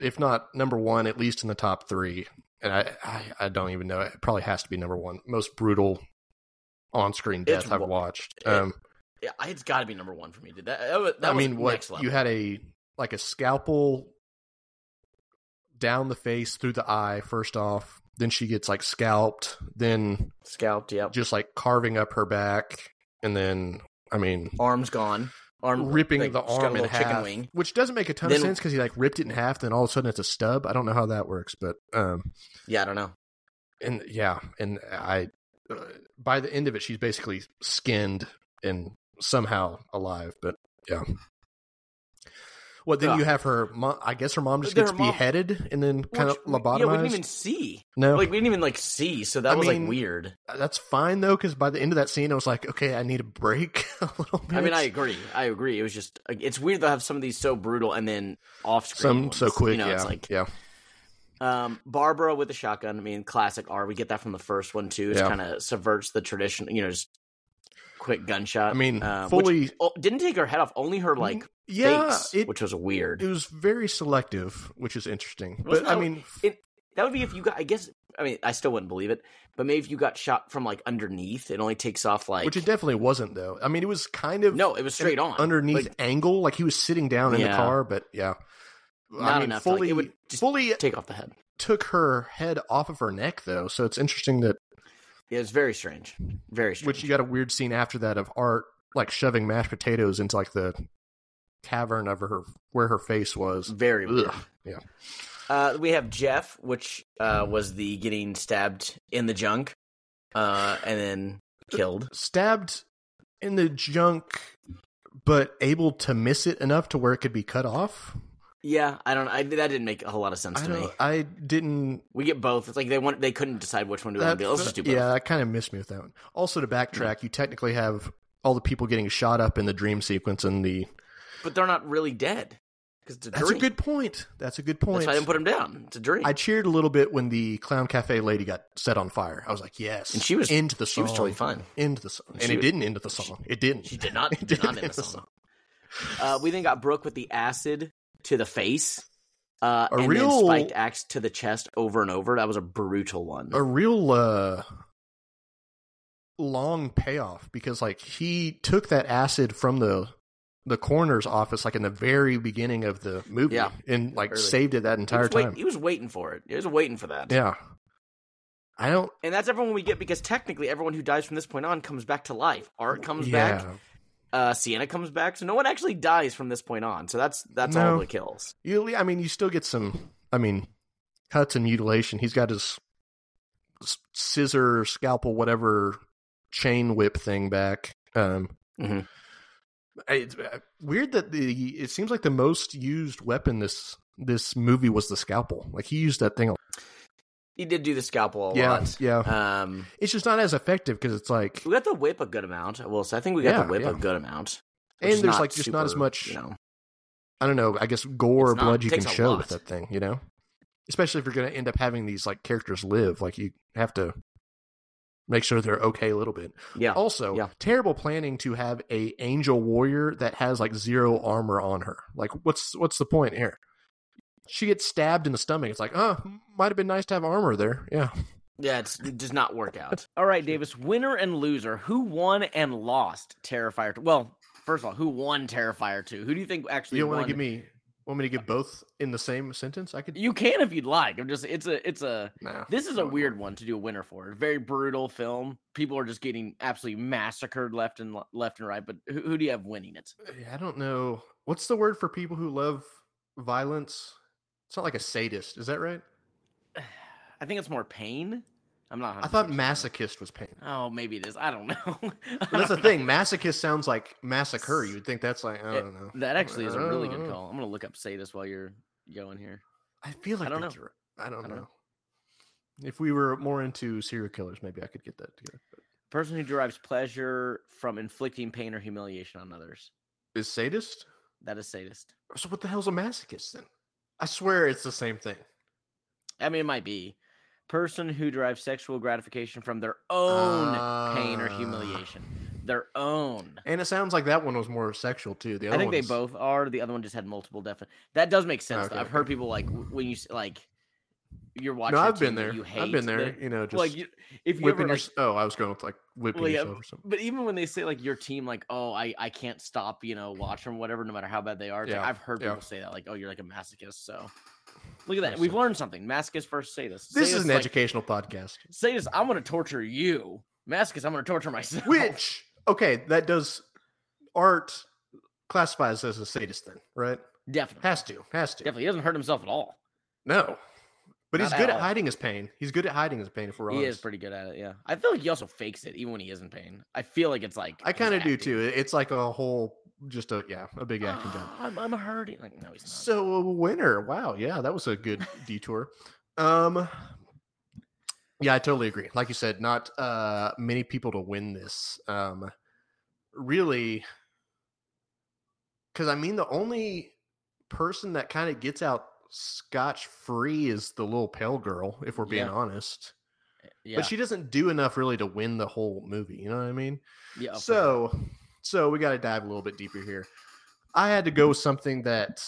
if not number one, at least in the top three. And I, I, I don't even know. It probably has to be number one. Most brutal on-screen It's death I've watched. it- Um, it's got to be number one for me, dude. That, that, that I was mean, what you had a like a scalpel down the face through the eye first off. Then she gets like scalped. Then scalped, yeah. just like carving up her back, and then I mean Arms gone. Arm ripping like, the just got a arm in half, wing. which doesn't make a ton Then- of sense because he like ripped it in half. Then all of a sudden it's a stub. I don't know how that works, but um, Yeah, I don't know. and yeah, and I uh, by the end of it, she's basically skinned and somehow alive. But yeah. What then? You have her. Mom, I guess her mom just gets mom- beheaded and then kind of lobotomized. Yeah, we didn't even see. no, Like we didn't even like see, so that I was mean, like weird. that's fine though, because by the end of that scene, I was like, okay, I need a break a little bit. I mean, I agree. I agree. It was just it's weird to have some of these so brutal and then off screen. some so quick. You know, yeah, it's like yeah. um, Barbara with the shotgun. I mean, classic R. We get that from the first one too. It Yeah. kind of subverts the tradition. You know, just quick gunshot. I mean, um, fully. which, oh, didn't take her head off. Only her like yeah, face, it which was weird. it was very selective, which is interesting. Wasn't But I mean, it- that would be if you got. I guess. I mean, I still wouldn't believe it, but maybe if you got shot from like underneath, it only takes off like. which it definitely wasn't though. I mean, it was kind of no, it was straight on underneath Like, angle, like he was sitting down in the car. But yeah, I Not mean, enough to, like, fully it would just fully take off the head. took her head off of her neck though. So it's interesting that Yeah, it's very strange. Very strange. which you got a weird scene after that of Art like shoving mashed potatoes into like the cavern of her where her face was. very weird. Ugh, yeah. Uh, we have Jeff, which uh, was the getting stabbed in the junk, uh, and then killed. Stabbed in the junk, but able to miss it enough to where it could be cut off. Yeah, I don't. I, that didn't make a whole lot of sense I to me. I didn't. We get both. It's like they want. They couldn't decide which one to That, do. Let's just do both. yeah, that kind of missed me with that one. Also, to backtrack, you technically have all the people getting shot up in the dream sequence and the But they're not really dead. because That's dream. a good point. That's a good That's point. why I didn't put him down. It's a dream. I cheered a little bit when the Clown Cafe lady got set on fire. I was like, yes. And she was- into the song. she was totally fine. Into the song. And She it was- didn't end the song. It didn't. She did not. It did didn't end the song. Uh, we then got Brooke with the acid to the face. Uh, A and real- then spiked axe to the chest over and over. That was a brutal one. a real uh long payoff because like he took that acid from the the coroner's office like in the very beginning of the movie Yeah. and like Early. saved it that he, entire wait- time. he was waiting for it. He was waiting for that. Yeah. I don't And that's everyone we get because technically everyone who dies from this point on comes back to life. Art comes yeah. back. Uh, Sienna comes back. So no one actually dies from this point on. So that's that's No. all the kills. You I mean you still get some I mean cuts and mutilation. He's got his scissor, scalpel, whatever chain whip thing back. Um Mhm. It's uh, weird that the it seems like the most used weapon this this movie was the scalpel. Like he used that thing. He did do the scalpel a yeah, lot. yeah. Um, it's just not as effective because it's like, we got the whip a good amount. Well, so I think we got Yeah, the whip yeah. a good amount. and there's like just not as much. You know, I don't know. I guess gore or not- blood you can show lot. with that thing. You know, especially if you're going to end up having these like characters live. Like you have to make sure they're okay a little bit. yeah. Also, yeah. terrible planning to have a angel warrior that has like zero armor on her. Like, what's what's the point here? She gets stabbed in the stomach. It's like, oh, might have been nice to have armor there. Yeah. Yeah, it's, it does not work out. All right, Davis, winner and loser. Who won and lost Terrifier 2? Well, first of all, who won Terrifier 2? Who do you think actually You don't won? want to give me want me to give both in the same sentence? I could. You can if you'd like. I'm just it's a it's a Nah, this is a no, weird one to do a winner for. Very brutal film. People are just getting absolutely massacred left and left and right. But who, who do you have winning it? I don't know. What's the word for people who love violence? It's not like a sadist. Is that right? I think it's more pain. I'm not. I thought 100% sure. masochist was pain. Oh, maybe it is. I don't know. That's the thing. Masochist sounds like massacre. You would think that's like I don't know. That actually is a really good Uh, call. I'm gonna look up sadist while you're going here. I feel like I don't know. right. I don't I don't know. know. If we were more into serial killers, maybe I could get that together. But Person who derives pleasure from inflicting pain or humiliation on others. is sadist? That is sadist. So what the hell's a masochist then? I swear it's the same thing. I mean, it might be. Person who derives sexual gratification from their own pain or Ah. humiliation. Their own. And it sounds like that one was more sexual too. The other I think they both are. The other one just had multiple definite. That does make sense. Okay, I've heard people like when you like you're watching. No, I've been there. You hate I've been there. that- You know, just like you, if you whipping ever your. like, Oh, I was going with like whipping Well, yeah, yourself or something. But even when they say like your team, like, oh, I I can't stop, you know, watch them, whatever, no matter how bad they are. It's like, I've heard yeah. people say that, like, oh, you're like a masochist. So look at that. We've learned something. Masochist first sadist. This This is an like, educational podcast. Sadist, I'm gonna torture you. Masochist, I'm gonna torture myself. Which okay, that does art classifies as a sadist then, right? definitely, Has to, has to. definitely, he doesn't hurt himself at all. No, but he's good at hiding his pain. He's good at hiding his pain. If we're He honest, is pretty good at it. Yeah, I feel like he also fakes it even when he is in pain. I feel like it's like I kind of do too. It's like a whole, just a yeah, a big acting job. "Ah, I'm, I'm hurting. Like no, he's not. So a winner. Wow, yeah, that was a good detour. Um Yeah, I totally agree. Like you said, not uh many people to win this. Um really cuz I mean the only person that kind of gets out scotch free is the little pale girl if we're being Yeah. honest. yeah, But she doesn't do enough really to win the whole movie, you know what I mean? yeah. sure. So, so we got to dive a little bit deeper here. I had to go with something that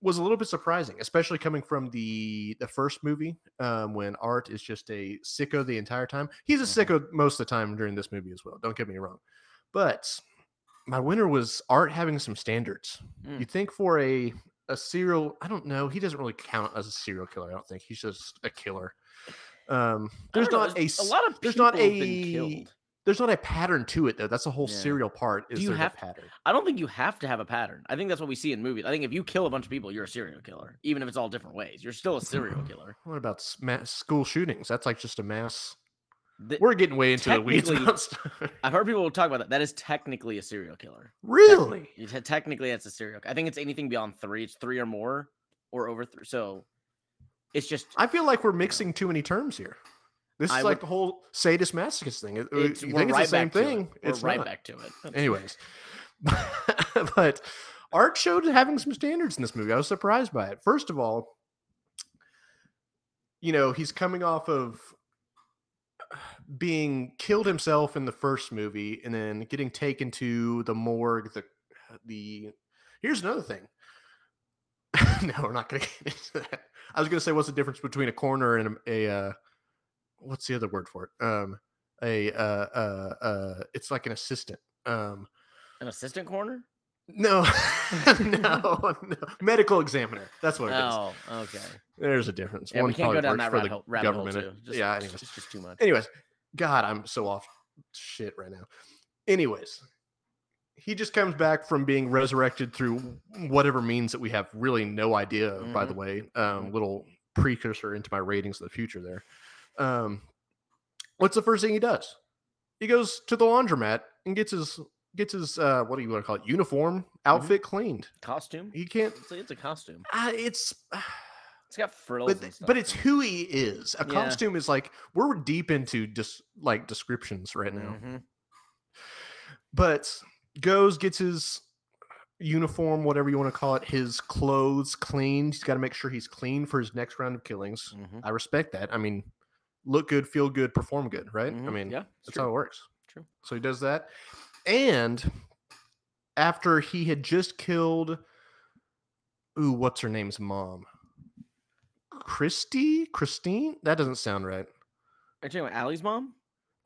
was a little bit surprising, especially coming from the the first movie um, when Art is just a sicko the entire time. He's a Mhm. sicko most of the time during this movie as well. Don't get me wrong, but my winner was Art having some standards. Mm. You think for a a serial, I don't know. He doesn't really count as a serial killer. I don't think he's just a killer. Um, there's don't know, not a a lot of there's not a killed. there's not a pattern to it though. That's the whole Yeah. serial part. Is you there's have a pattern? I don't think you have to have a pattern. I think that's what we see in movies. I think if you kill a bunch of people, you're a serial killer, even if it's all different ways. You're still a serial killer. What about mass school shootings? That's like just a mass. Th- We're getting way into the weeds. I've heard people talk about that. That is technically a serial killer. really? You te- Technically, that's a serial. I think it's anything beyond three. It's three or more, or over three. So it's just I feel like we're mixing too many terms here. This is I like would- the whole sadist masochist thing. It- you think it's the same it. thing? We're It's right not. back to it. Anyways, but Art showed having some standards in this movie. I was surprised by it. First of all, you know, he's coming off of being killed himself in the first movie and then getting taken to the morgue the the here's another thing. No we're not gonna get into that. I was gonna say what's the difference between a coroner and a, a uh, what's the other word for it? Um a uh uh uh it's like an assistant. Um An assistant corner? no no no medical examiner. That's what it is. Oh, okay. there's a difference. Yeah, we one can't go down that for rabbit the hole, rabbit hole government. too. Just, yeah it's anyways. just, just too much. anyways god i'm so off shit right now anyways he just comes back from being resurrected through whatever means that we have really no idea of, by the Mhm. way um Mhm. little precursor into my ratings of the future there um what's the first thing he does he goes to the laundromat and gets his gets his uh what do you want to call it uniform outfit cleaned Costume? he can't It's, it's a costume. uh, it's It's got frills. but stuff, but it's who he is. A Yeah. costume is like we're deep into just like descriptions right now. Mhm. But goes gets his uniform, whatever you want to call it, his clothes cleaned. He's got to make sure he's clean for his next round of killings. Mhm. I respect that. I mean, look good, feel good, perform good, right? I Mhm. mean, yeah, that's true. how it works. True. So he does that, and after he had just killed, ooh, what's her name's mom? Christy, Christine. That doesn't sound right. Are you talking about Allie's mom?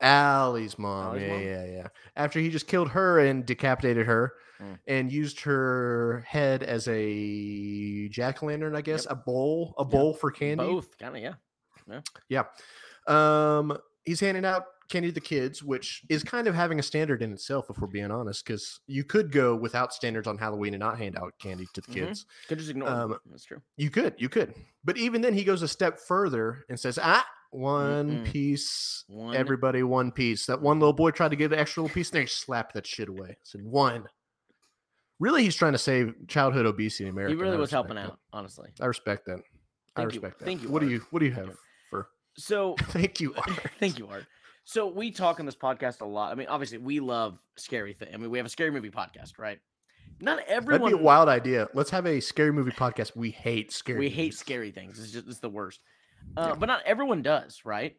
Allie's mom. Allie's yeah, mom? yeah, yeah. After he just killed her and decapitated her Mm. and used her head as a jack o' lantern, I guess, Yep. a bowl, a Yep. bowl for candy. Both, kind of, yeah. Yeah. Um, he's handing out candy to the kids, which is kind of having a standard in itself, if we're being honest, because you could go without standards on Halloween and not hand out candy to the Mhm. kids. Could just ignore Um, them. That's true. You could, you could. But even then, he goes a step further and says, ah, one Mm-mm. piece One. everybody one piece. That one little boy tried to get an extra little piece, and then he slapped that shit away. Said one. Really, he's trying to save childhood obesity in America. he really was helping respect out, honestly. I respect that. I Thank you. respect that. Thank you, What do you What do you have you. for? So, Thank you, Art. thank you, Art. So we talk on this podcast a lot. I mean, obviously, we love scary things. I mean, we have a scary movie podcast, right? Not That'd everyone. be a wild idea. Let's have a scary movie podcast. We hate scary. we hate scary things. It's just it's the worst. Uh, Yeah. But not everyone does, right?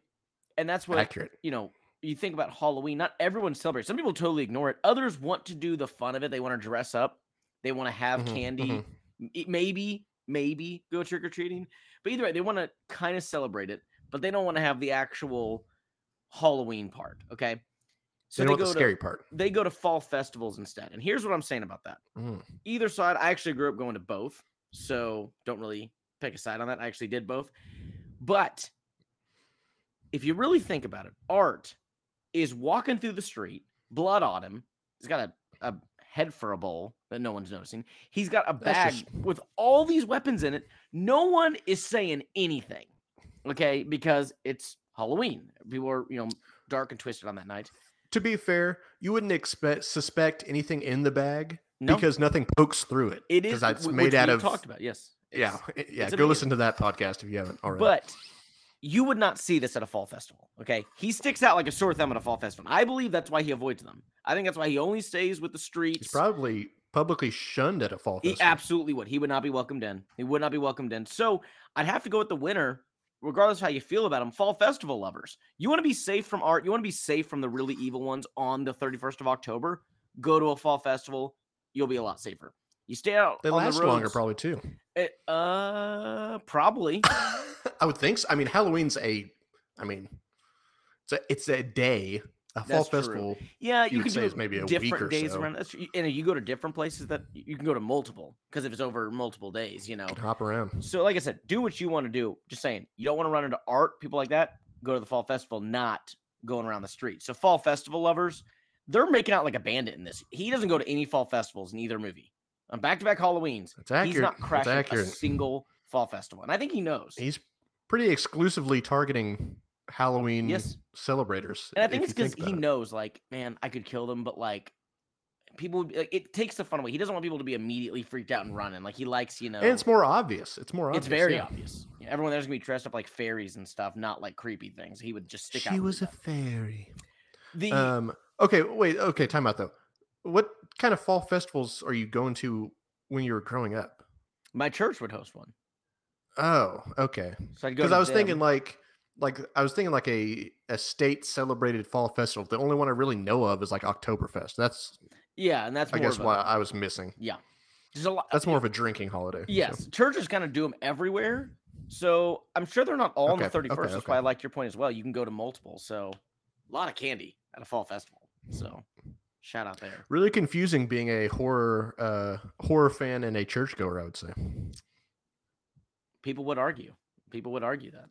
And that's what Accurate. you know. You think about Halloween. Not everyone celebrates. Some people totally ignore it. Others want to do the fun of it. They want to dress up. They want to have Mhm, candy. mhm. maybe maybe go trick or treating. But either way, they want to kind of celebrate it, but they don't want to have the actual Halloween part. Okay. So they they go the to scary part. they go to fall festivals instead. And here's what I'm saying about that. Mm. Either side, I actually grew up going to both, so don't really pick a side on that. I actually did both. But if you really think about it, Art is walking through the street, blood on him. He's got a, a head for a bowl that no one's noticing. He's got a bag just- with all these weapons in it. No one is saying anything, okay? Because it's Halloween. People are, you know, dark and twisted on that night. To be fair, you wouldn't expect suspect anything in the bag No, because nothing pokes through it. it is it's made out of talked about. Yes, yeah, It's- eh, yeah. it's Go listen to that podcast if you haven't already. But you would not see this at a fall festival. Okay. He sticks out like a sore thumb at a fall festival. I believe that's why he avoids them. I think that's why he only stays with the streets. he's probably publicly shunned at a fall he absolutely would. He would not be welcomed in. He would not be welcomed in. So I'd have to go with the winner, regardless of how you feel about them, Fall festival lovers. You want to be safe from art. You want to be safe from the really evil ones on the 31st of October. Go to a fall festival. You'll be a lot safer. You stay out. They last the longer, probably too. It, uh, probably. I would think so. I mean, Halloween's a, I mean, it's a, it's a day. A fall That's true. festival. Yeah, you you, can say do maybe a week different or days so. around. That's true. and you go to different places that you can go to multiple because if it's over multiple days, you know. Hop around. So, like I said, do what you want to do. Just saying, you don't want to run into art people like that. Go to the fall festival, not going around the street. So, fall festival lovers, they're making out like a bandit in this. He doesn't go to any fall festivals in either movie. On back to back Halloweens, That's accurate. he's not crashing a single fall festival, and I think he knows. He's pretty exclusively targeting Halloween Yes. celebrators. And I think it's because he it. knows, like, man, I could kill them, but like, people, like, it takes the fun away. He doesn't want people to be immediately freaked out and running. Like, he likes, you know, And it's more obvious. It's more obvious. it's very yeah. obvious. Yeah, everyone there's gonna be dressed up like fairies and stuff, not like creepy things. He would just stick out. She was a fairy. the Um. Okay. Wait. Okay. Time out though. What kind of fall festivals are you going to when you were growing up? My church would host one. Oh, okay. So I'd go Because to I was them. thinking like like I was thinking like a a state celebrated fall festival. The only one I really know of is like Oktoberfest. That's yeah, and that's I guess a, why I was missing. yeah. There's a lot. That's more of a drinking holiday. so- Yes, churches kind of do them everywhere. So I'm sure they're not all on the 31st. okay, That's okay. why I liked your point as well. You can go to multiple. So a lot of candy at a fall festival. So shout out there. Really confusing being a horror uh horror fan and a churchgoer, I would say. People would argue. People would argue that.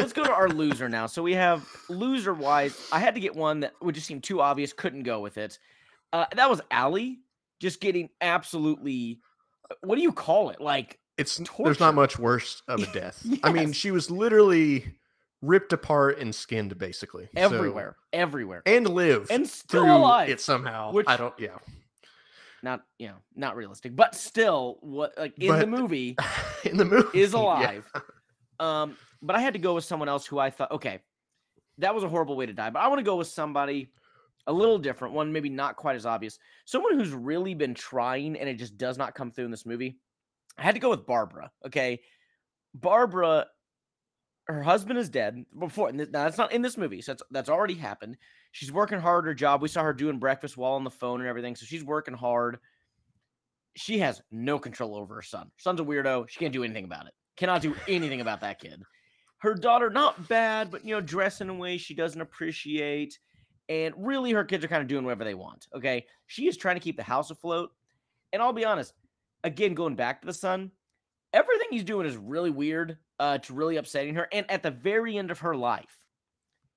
Let's go to our loser now. So we have loser wise. I had to get one that would just seem too obvious. Couldn't go with it. Uh, that was Allie just getting absolutely. What do you call it? Like It's there's not much worse of a death. I mean, she was literally ripped apart and skinned basically. So- everywhere, everywhere, and lived and still alive. it somehow. Which- I don't yeah. not you know not realistic, but still what like in the movie In the movie is yeah. alive. Um, but I had to go with someone else who I thought okay, that was a horrible way to die. But I want to go with somebody a little different, one maybe not quite as obvious, someone who's really been trying and it just does not come through in this movie. I had to go with Barbara. Okay, Barbara. Her husband is dead before. Now that's not in this movie, so that's that's already happened. She's working hard at her job. We saw her doing breakfast while on the phone and everything, so she's working hard. She has no control over her son. Her son's a weirdo. She can't do anything about it. Cannot do anything about that kid. Her daughter, not bad, but you know, dressing in a way she doesn't appreciate. And really, her kids are kind of doing whatever they want. Okay. She is trying to keep the house afloat. And I'll be honest, again, going back to the son, everything he's doing is really weird. Uh, it's really upsetting her. And at the very end of her life,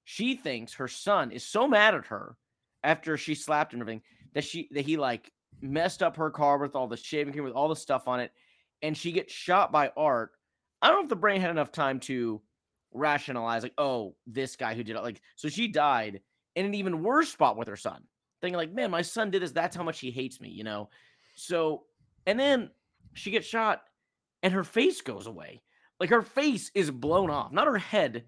she thinks her son is so mad at her after she slapped him and everything that she that he like messed up her car with all the shaving cream with all the stuff on it, and she gets shot by Art. I don't know if the brain had enough time to rationalize, like, oh, this guy who did it, like, so she died in an even worse spot with her son, thinking like, man, my son did this. That's how much he hates me, you know. So, and then she gets shot, and her face goes away. Like her face is blown off, not her head,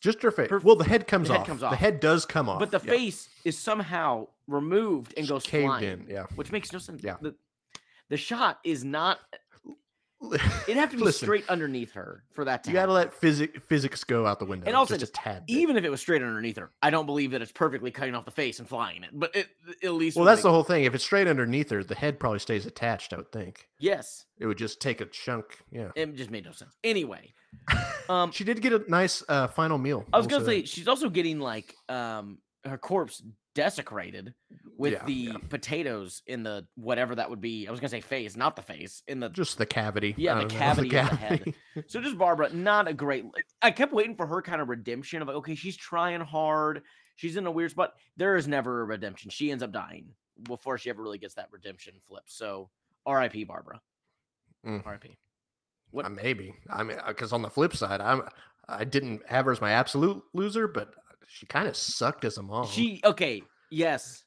Just her face. Her- well, the head comes the head off. comes The off. head does come off. but the yeah. face is somehow removed and Just goes caved flying, in. Yeah. which makes no sense. Yeah. The, the shot is not. It'd have to be Listen, straight underneath her for that to You gotta let physics physics go out the window. And also just just tad. bit. Even if it was straight underneath her, I don't believe that it's perfectly cutting off the face and flying it. But it at least well, that's the whole thing. If it's straight underneath her, the head probably stays attached. I would think yes. it would just take a chunk. Yeah. It just made no sense. Anyway, um, She did get a nice uh, final meal. I was will gonna say she's also getting like um her corpse desecrated with Yeah, the yeah. potatoes in the whatever that would be. I was gonna say face, not the face, in the just the cavity. Yeah, the don't know, cavity of the head. So just Barbara, not a great. I kept waiting for her kind of redemption of like, okay, she's trying hard, she's in a weird spot. There is never a redemption. She ends up dying before she ever really gets that redemption flip. So R.I.P. Barbara. Mm. R.I.P. What- Uh, maybe. I mean, because on the flip side, I'm I didn't have her as my absolute loser, but she kind of sucked as a mom. She okay, yes,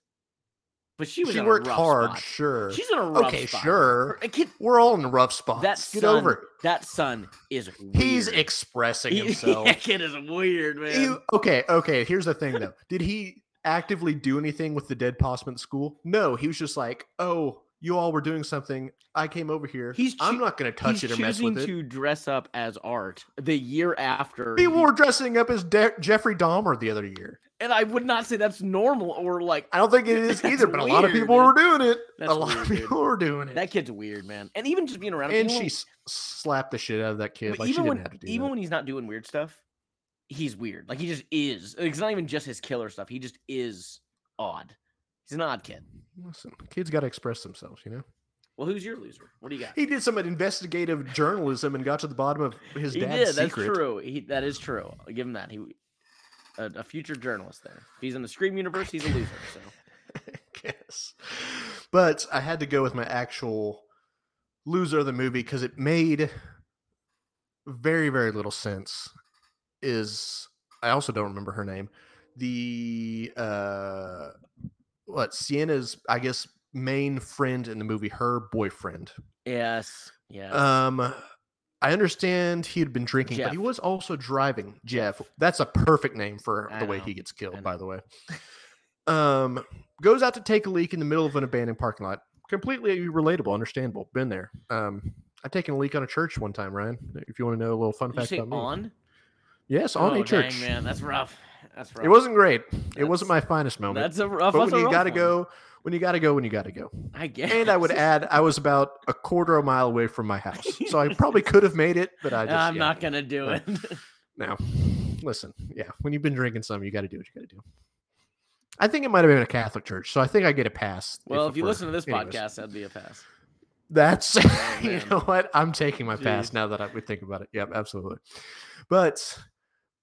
but she was she worked hard, spot. sure. She's in a rough spot. okay, spot. sure. Her- kid, We're all in rough spots. that Get son, over it. that son is weird. He's expressing himself. that kid is weird, man. He- okay, okay. Here's the thing, though. Did he actively do anything with the dead possum at school? No, he was just like, "Oh, you all were doing something. I came over here. He's I'm not going to touch it or mess with it." to dress up as art the year after. People he- were dressing up as De- Jeffrey Dahmer the other year. and I would not say that's normal or like I don't think it is either, but a lot of people dude. were doing it. That's a lot weird, of dude. people were doing it. that kid's weird, man. And even just being around him, and she when- slapped the shit out of that kid. Like she even didn't when have to do even that. when he's not doing weird stuff, he's weird. Like he just is. It's not even just his killer stuff. He just is odd. He's an odd kid. Listen, kids got to express themselves, you know. Well, who's your loser? What do you got? He did some investigative journalism and got to the bottom of his He dad's did. That's secret. true. He, that is true. I'll give him that. He a, a future journalist there. If he's in the Scream universe, he's a loser. So guess. But I had to go with my actual loser of the movie because it made very, very little sense. Is I also don't remember her name. The uh what Sienna's I guess main friend in the movie, her boyfriend. yes, Yeah. Um I understand he had been drinking, but he was also driving. Jeff. That's a perfect name for I the way he gets killed, by the way. Um goes out to take a leak in the middle of an abandoned parking lot. completely relatable, understandable. Been there. Um, I've taken a leak on a church one time, Ryan. If you want to know a little fun fact about me. on? Yes, on oh, a church. Dang, man, that's rough. That's rough. It wasn't great. It wasn't my finest moment. That's a rough. but when you got to one. go, when you got to go, when you got to go. I guess. And I would add, I was about a quarter of a mile away from my house, so I probably could have made it, but I just. I'm yeah. not gonna do Uh, it. Now, listen, yeah, when you've been drinking some, you got to do what you got to do. I think it might have been a Catholic church, so I think I get a pass. well, if it you listen to this anyways. podcast, that'd be a pass. That's you know what I'm taking my pass now that I would think about it. Yep, absolutely. But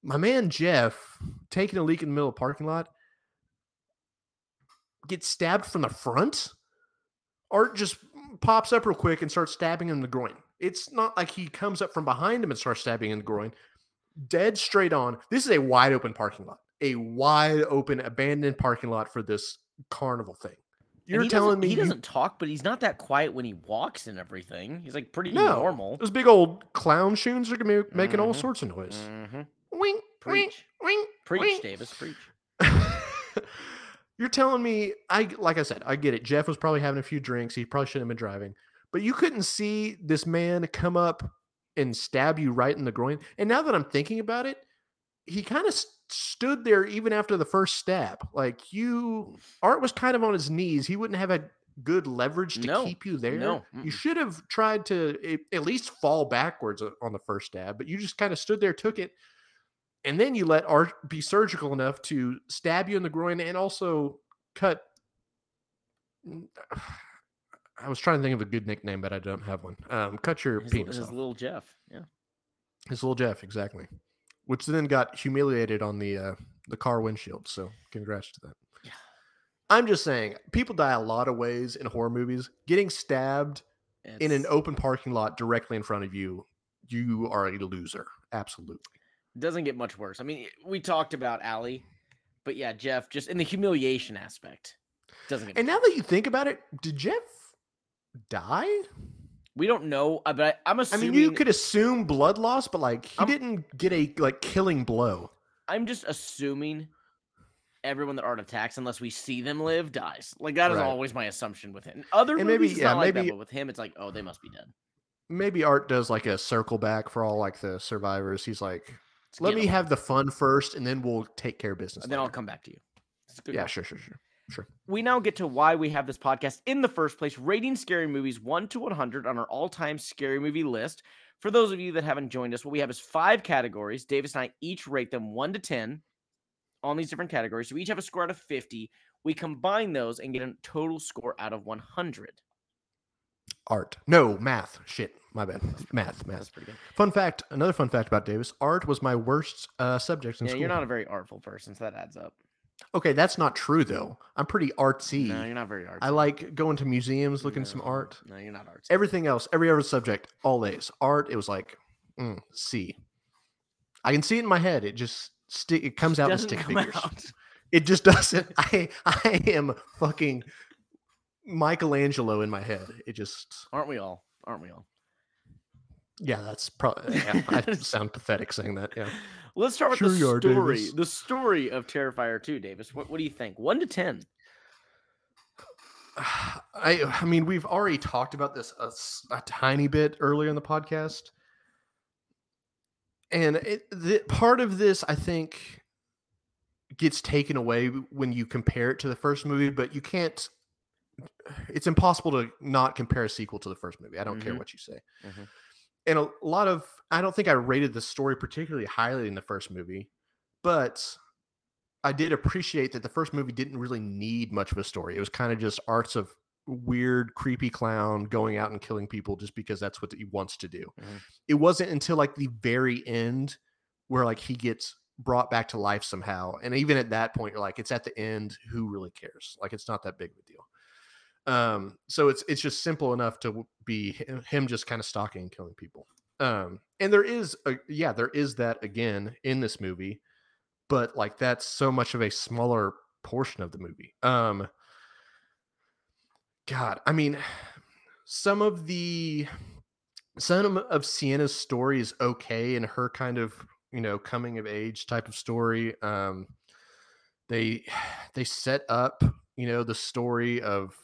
my man Jeff taking a leak in the middle of the parking lot gets stabbed from the front. Art just pops up real quick and starts stabbing him in the groin. It's not like he comes up from behind him and starts stabbing him in the groin. Dead straight on. This is a wide open parking lot. A wide open abandoned parking lot for this carnival thing. You're he telling doesn't- me he doesn't talk, but he's not that quiet when he walks and everything. He's like pretty No, normal. Those big old clown shoes are gonna be making all Mhm. sorts of noise. Mhm. Preach, preach. Davis, preach. You're telling me I like I said, I get it. Jeff was probably having a few drinks. He probably shouldn't have been driving. But you couldn't see this man come up and stab you right in the groin. And now that I'm thinking about it, he kind of stood there even after the first stab. Like you Art was kind of on his knees. He wouldn't have had good leverage to No, keep you there. no, You should have tried to at least fall backwards on the first stab, but you just kind of stood there, took it, and then you let Art be surgical enough to stab you in the groin and also cut. I was trying to think of a good nickname, but I don't have one. Um, cut your His, penis his off. little Jeff. Yeah. His little Jeff, exactly. Which then got humiliated on the uh, the car windshield. So congrats to that. Yeah. I'm just saying, people die a lot of ways in horror movies. Getting stabbed in an open parking lot directly in front of you, you are a loser. Absolutely. Doesn't get much worse. I mean, we talked about Allie, but yeah, Jeff, just in the humiliation aspect, doesn't get. And now that you think about it, did Jeff die? we don't know, uh, but I, I'm I assuming. mean, you could assume blood loss, but like he I'm- didn't get a like killing blow. I'm just assuming everyone that Art attacks, unless we see them live, dies. Like that is Right. always my assumption with him. Other And movies, maybe- yeah, not like maybe- that, but with him, it's like, oh, they must be dead. Maybe Art does like a circle back for all like the survivors. He's like, let me have the fun first, and then we'll take care of business. and then I'll come back to you. It's a good Yeah, call. sure, sure, sure, sure. we now get to why we have this podcast in the first place, rating scary movies 1 to 100 on our all time scary movie list. For those of you that haven't joined us, what we have is five categories. Davis and I each rate them 1 to 10 on these different categories. So we each have a score out of 50. We combine those and get a total score out of 100. Art. No, math. Shit, my bad. Math, math. pretty good. Fun fact. Another fun fact about Davis. Art was my worst uh, subject in Yeah, school. you're not a very artful person, so that adds up. Okay, that's not true though. I'm pretty artsy. No, you're not very artsy. I like going to museums, looking at some art. No, you're not artsy. Everything else, every other subject, all A's. Art, it was like mm, C. I can see it in my head. It just stick. It comes out in Doesn't stick come figures. out. It just doesn't. I I am fucking Michelangelo in my head. It just Aren't we all? Aren't we all? yeah. That's probably. Yeah, I sound pathetic saying that. Yeah. Let's start with Sure the are, story. Davis. The story of Terrifier 2, Davis. What, what do you think? 1 to 10. I I mean we've already talked about this a tiny bit earlier in the podcast, and it, the, part of this I think gets taken away when you compare it to the first movie, but you can't. It's impossible to not compare a sequel to the first movie. I don't care Mhm. what you say, Mhm. and a lot of I don't think I rated the story particularly highly in the first movie, but I did appreciate that the first movie didn't really need much of a story. It was kind of just arts of weird, creepy clown going out and killing people just because that's what he wants to do. Mhm. It wasn't until like the very end where like he gets brought back to life somehow. And even at that point, you're like, it's at the end. Who really cares? Like it's not that big of a deal. Um, so it's it's just simple enough to be him just kind of stalking and killing people. Um, and there is a yeah, there is that again in this movie but like that's so much of a smaller portion of the movie. Um God, I mean some of the some of Sienna's story is okay and her kind of, you know, coming of age type of story. Um they they set up, you know, the story of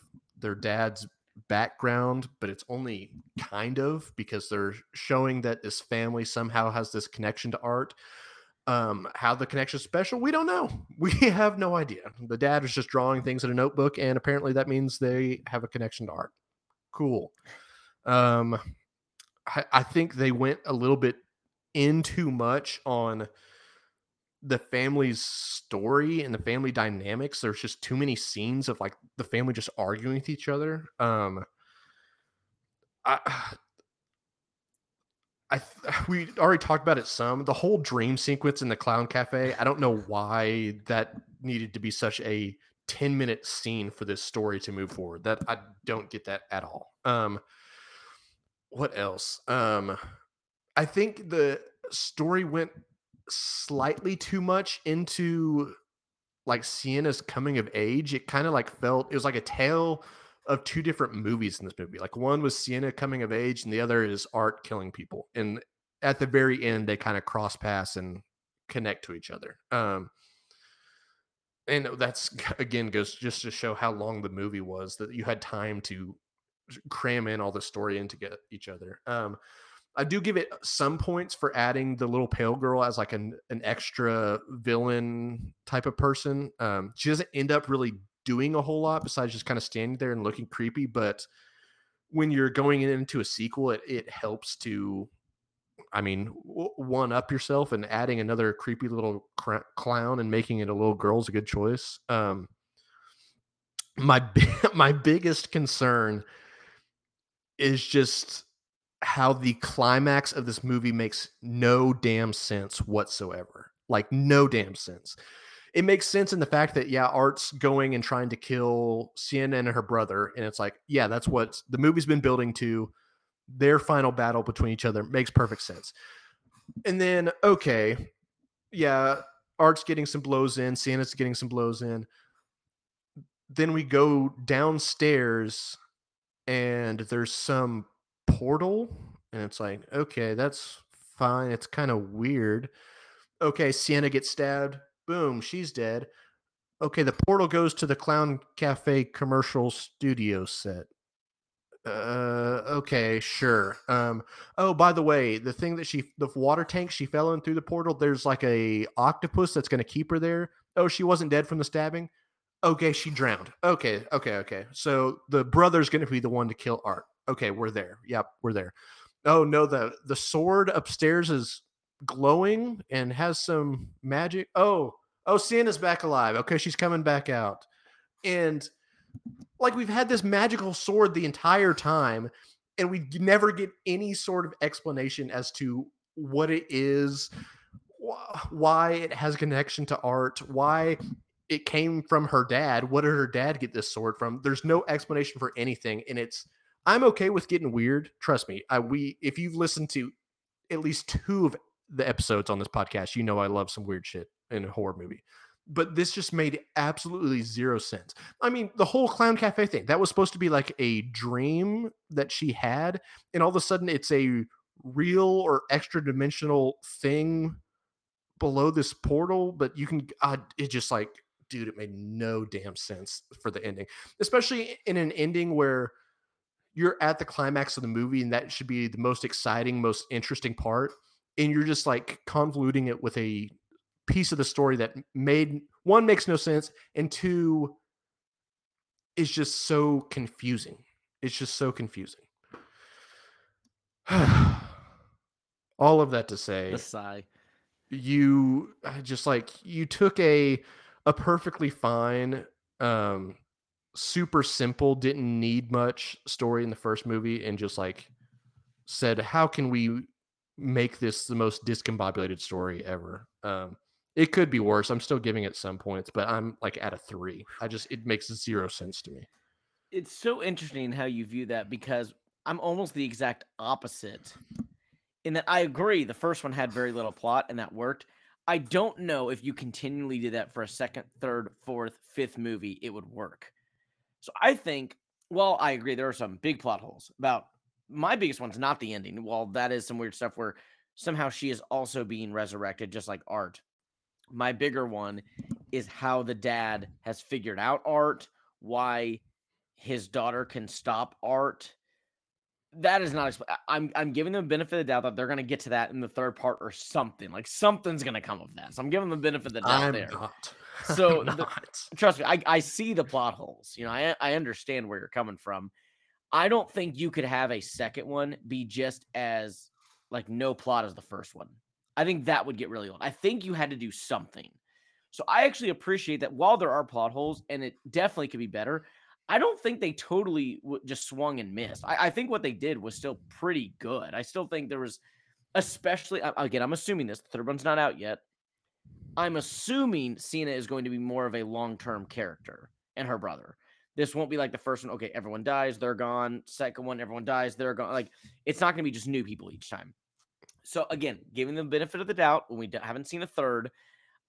their dad's background, but it's only kind of because they're showing that this family somehow has this connection to art. Um, how the connection is special, we don't know. We have no idea. The dad is just drawing things in a notebook, and apparently that means they have a connection to art. Cool. Um, I, I think they went a little bit in too much on the family's story and the family dynamics there's just too many scenes of like the family just arguing with each other um i i we already talked about it some the whole dream sequence in the clown cafe i don't know why that needed to be such a 10 minute scene for this story to move forward that i don't get that at all um what else? Um i think the story went slightly too much into like Sienna's coming of age. It kind of like felt it was like a tale of two different movies in this movie. Like one was Sienna coming of age, and the other is Art killing people. And at the very end, they kind of cross paths and connect to each other. Um, and that's again goes just to show how long the movie was that you had time to cram in all the story into get each other. Um, I do give it some points for adding the little pale girl as like an an extra villain type of person. Um, she doesn't end up really doing a whole lot besides just kind of standing there and looking creepy. But when you're going into a sequel, it it helps to, I mean, one up yourself and adding another creepy little cr- clown and making it a little girl is a good choice. Um, my my biggest concern is just how the climax of this movie makes no damn sense whatsoever. Like no damn sense. It makes sense in the fact that yeah, Art's going and trying to kill Sienna and her brother, and it's like yeah, that's what the movie's been building to. Their final battle between each other makes perfect sense. And then okay, yeah, Art's getting some blows in, Sienna's getting some blows in. Then we go downstairs, and there's some portal and it's like okay that's fine it's kind of weird. Okay sienna gets stabbed boom she's dead. Okay the portal goes to the clown cafe commercial studio set. Uh okay sure um oh by the way the thing that she the water tank she fell in through the portal there's like a octopus that's going to keep her there. Oh she wasn't dead from the stabbing? Okay she drowned. Okay okay okay so the brother's going to be the one to kill art okay, we're there. Yep, we're there. Oh no, the the sword upstairs is glowing and has some magic. Oh, oh, Sienna's back alive. Okay, she's coming back out. And like we've had this magical sword the entire time, and we never get any sort of explanation as to what it is, why it has connection to art, why it came from her dad. What did her dad get this sword from? There's no explanation for anything, and it's I'm okay with getting weird. Trust me. I we if you've listened to at least two of the episodes on this podcast, you know I love some weird shit in a horror movie. But this just made absolutely zero sense. I mean, the whole clown cafe thing, that was supposed to be like a dream that she had, and all of a sudden it's a real or extra dimensional thing below this portal, but you can uh, it just like dude, it made no damn sense for the ending. Especially in an ending where you're at the climax of the movie and that should be the most exciting most interesting part and you're just like convoluting it with a piece of the story that made one makes no sense and two is just so confusing. It's just so confusing. All of that to say the sigh. you just like you took a a perfectly fine um super simple, didn't need much story in the first movie, and just like said, how can we make this the most discombobulated story ever? Um, it could be worse. I'm still giving it some points, but I'm like at a three. I just it makes zero sense to me. It's so interesting how you view that because I'm almost the exact opposite. In that I agree, the first one had very little plot and that worked. I don't know if you continually did that for a second, third, fourth, fifth movie, it would work. So I think, well, I agree. There are some big plot holes. About my biggest one's not the ending. Well, that is some weird stuff where somehow she is also being resurrected, just like Art. My bigger one is how the dad has figured out Art, why his daughter can stop art. That is not. expl- I'm I'm giving them the benefit of the doubt that they're going to get to that in the third part or something. Like something's going to come of that. So I'm giving them the benefit of the doubt I'm there. not. So the- Trust me, I I see the plot holes. You know, I I understand where you're coming from. I don't think you could have a second one be just as like no plot as the first one. I think that would get really old. I think you had to do something. So I actually appreciate that while there are plot holes and it definitely could be better, I don't think they totally w- just swung and missed. I, I think what they did was still pretty good. I still think there was, especially again, I'm assuming this. The third one's not out yet. I'm assuming Sienna is going to be more of a long term character and her brother. This won't be like the first one. Okay, everyone dies, they're gone. Second one, everyone dies, they're gone. Like it's not going to be just new people each time. So again, giving them the benefit of the doubt when we haven't seen a third,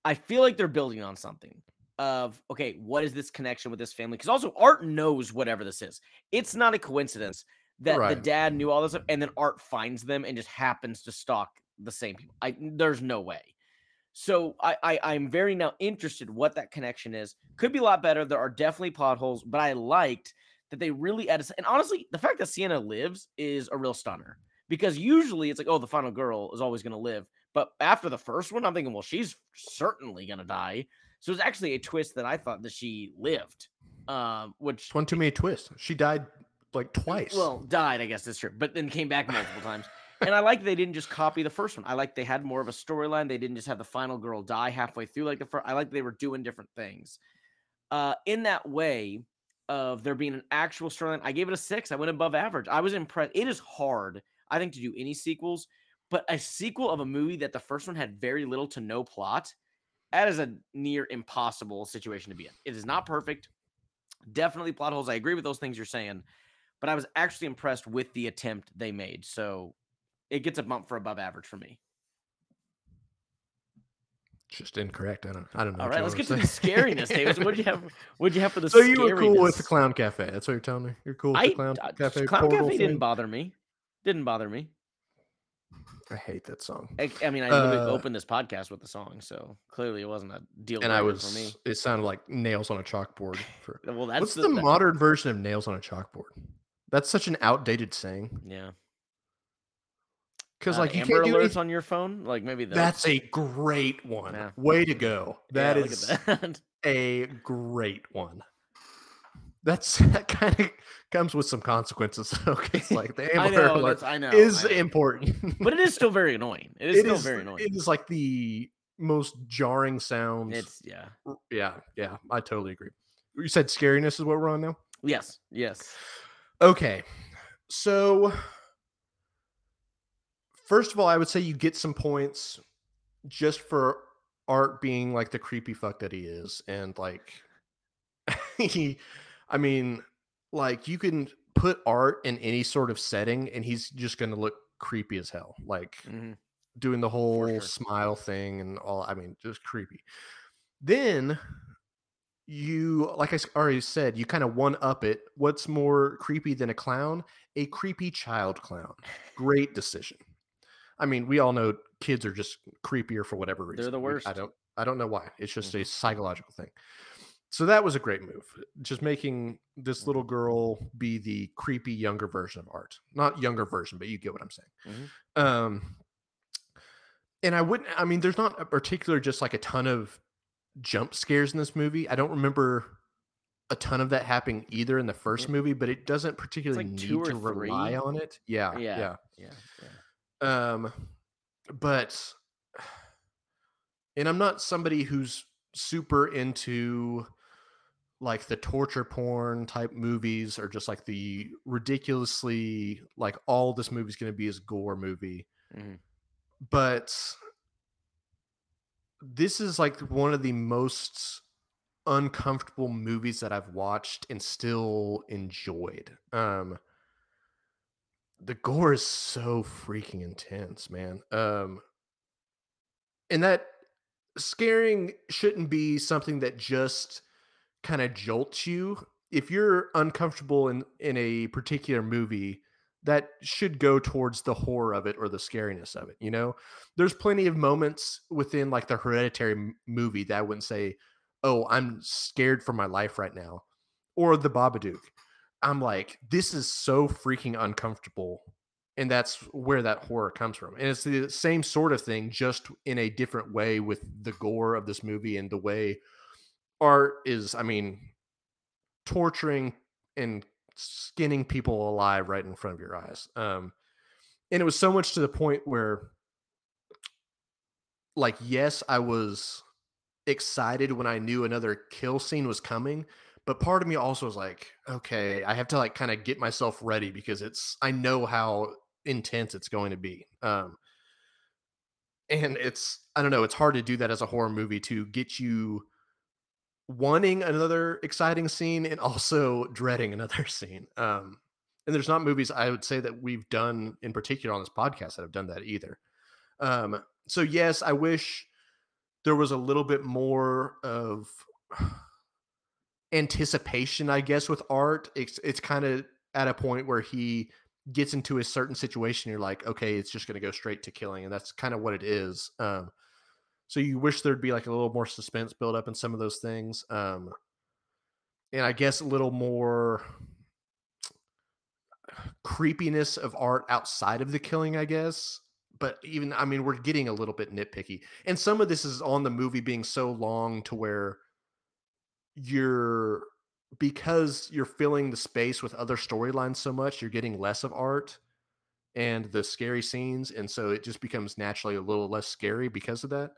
I feel like they're building on something of okay, what is this connection with this family? Because also Art knows whatever this is. It's not a coincidence that the dad knew all this stuff, and then Art finds them and just happens to stalk the same people. I there's no way. So I, I I'm very now interested what that connection is. Could be a lot better. There are definitely potholes, but I liked that they really added. And honestly, the fact that Sienna lives is a real stunner because usually it's like, oh, the final girl is always going to live. But after the first one, I'm thinking, well, she's certainly going to die. So it's actually a twist that I thought that she lived, um, which one too many twists. She died like twice. well, died, I guess that's true, but then came back multiple times. And I like they didn't just copy the first one. I like they had more of a storyline. They didn't just have the final girl die halfway through like the first. I like they were doing different things. Uh, in that way of there being an actual storyline, I gave it a six. I went above average. I was impressed. It is hard, I think, to do any sequels, but a sequel of a movie that the first one had very little to no plot, that is a near impossible situation to be in. It is not perfect. Definitely plot holes. I agree with those things you're saying but I was actually impressed with the attempt they made. So it gets a bump for above average for me. Just incorrect. I don't. I don't know. All what right, let's get to wanna the scariness, Davis. What do you have? What'd you have for the? So you were cool with the? Clown Cafe. That's what you're telling me. You're cool with I the Clown uh, Cafe. Clown Cafe didn't bother me. Didn't bother me. I hate that song. I, I mean, I Uh, opened this podcast with the song, so clearly it wasn't a deal And I was. for me. It sounded like nails on a chalkboard. For, Well, that's what's the, the, that- modern version of nails on a chalkboard? That's such an outdated saying. yeah. Because Uh, like you Amber can't do alerts anything- on your phone, like maybe those. That's a great one. Yeah. Way to go. Yeah, That at is that. a great one. That's that kind of comes with some consequences. Okay, it's like the I Amber know. Alert I know. is I know. important, but it is still very annoying. It is It still is- very annoying. It is like the most jarring sounds. It's yeah. Yeah, yeah, I totally agree. You said scariness is what we're on now. Yes. Yes. Okay, so first of all, I would say you get some points just for Art being like the creepy fuck that he is, and like he, I mean, like you can put Art in any sort of setting, and he's just going to look creepy as hell. Like Mhm. doing the whole sure. smile thing and all. I mean, just creepy. Then you, like i already said, you kind of one up it. What's more creepy than a clown? A creepy child clown. Great decision. I mean, we all know kids are just creepier for whatever reason. They're the We- I worst. don't. I don't know why. It's just a Mhm. psychological thing. So that was a great move. Just making this little Mhm. girl be the creepy younger version of Art. Not younger version, but you get what I'm saying. Mhm. Um, and I wouldn't. I mean, there's not a particular just like a ton of jump scares in this movie. I don't remember a ton of that happening either in the first movie, but it doesn't particularly like need to rely on it. Yeah, Yeah. yeah. Yeah. yeah. Um, but and I'm not somebody who's super into like the torture porn type movies or just like the ridiculously like all this movie's going to be is gore movie. Mhm. But this is like one of the most uncomfortable movies that I've watched and still enjoyed. Um the gore is so freaking intense, man. Um and that scaring shouldn't be something that just kind of jolts you. If you're uncomfortable in in a particular movie, that should go towards the horror of it or the scariness of it, you know? There's plenty of moments within like the hereditary m- movie that I wouldn't say, "Oh, I'm scared for my life right now." Or the Babadook I'm like, this is so freaking uncomfortable. And that's where that horror comes from. And it's the same sort of thing, just in a different way with the gore of this movie and the way art is, I mean, torturing and skinning people alive right in front of your eyes. Um, and it was so much to the point where, like, yes, I was excited when I knew another kill scene was coming, but part of me also is like, okay, I have to like kind of get myself ready because it's I know how intense it's going to be. Um and it's I don't know, it's hard to do that as a horror movie to get you wanting another exciting scene and also dreading another scene. Um and there's not movies I would say that we've done in particular on this podcast that have done that either. Um so yes, I wish there was a little bit more of anticipation, I guess, with art. It's it's kind of at a point where he gets into a certain situation. You're like, okay, it's just going to go straight to killing, and that's kind of what it is. Um, so you wish there'd be like a little more suspense build up in some of those things, um, and I guess a little more creepiness of art outside of the killing. I guess but even I mean, we're getting a little bit nitpicky, and some of this is on the movie being so long to where you're because you're filling the space with other storylines so much, you're getting less of art and the scary scenes, and so it just becomes naturally a little less scary because of that.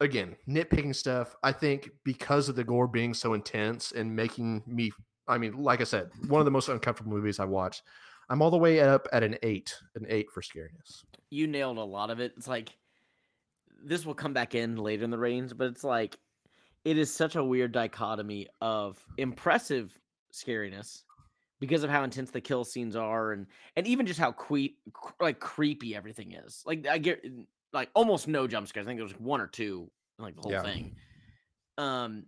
Again, nitpicking stuff. I think because of the gore being so intense and making me, I mean, like I said, one of the most uncomfortable movies I watched. I'm all the way up at an eight, an eight for scariness. You nailed a lot of it. It's like this will come back in later in the range, but it's like it is such a weird dichotomy of impressive scariness because of how intense the kill scenes are and and even just how que- like creepy everything is. Like I get like almost no jump scares. I think there was one or two in like the whole yeah. thing. Um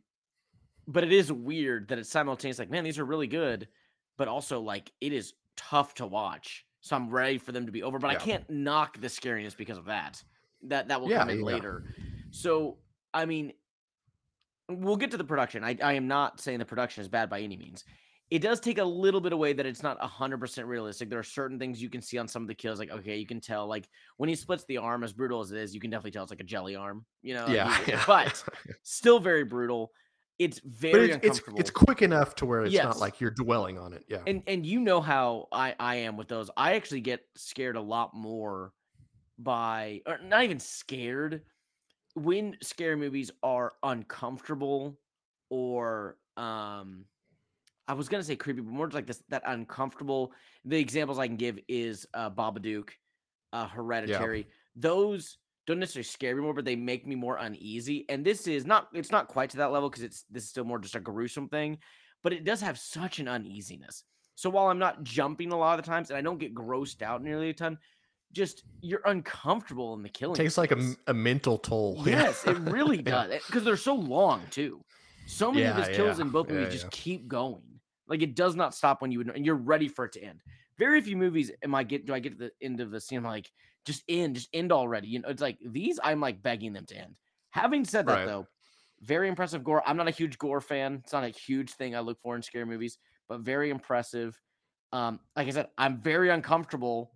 but it is weird that it's simultaneous like man these are really good but also like it is tough to watch. So I'm ready for them to be over, but yeah. I can't knock the scariness because of that. That that will yeah, come in later. So I mean, we'll get to the production. I, I am not saying the production is bad by any means. It does take a little bit away that it's not 100% realistic. There are certain things you can see on some of the kills. Like, okay, you can tell, like, when he splits the arm, as brutal as it is, you can definitely tell it's like a jelly arm, you know? Yeah. yeah. But still very brutal. It's very it's, uncomfortable. It's, it's, quick enough to where it's yes. not like you're dwelling on it. Yeah. And and you know how I, I am with those. I actually get scared a lot more by or not even scared when scary movies are uncomfortable or um I was gonna say creepy, but more like this that uncomfortable. The examples I can give is uh Babadook, uh Hereditary. Yeah. Those don't necessarily scare me more, but they make me more uneasy. And this is not it's not quite to that level because it's this is still more just a gruesome thing, but it does have such an uneasiness. So while I'm not jumping a lot of the times and I don't get grossed out nearly a ton, just you're uncomfortable in the killing. It takes like a, a mental toll. Yes, it really does. Because yeah. they're so long too. So many yeah, of his kills yeah. in both movies just keep going. Like it does not stop when you would, and you're ready for it to end. Very few movies am I get do I get to the end of the scene I'm like just end, just end already. You know, it's like these I'm like begging them to end. Having said that right. though, very impressive gore. I'm not a huge gore fan. It's not a huge thing I look for in scary movies, but very impressive. Um, like I said, I'm very uncomfortable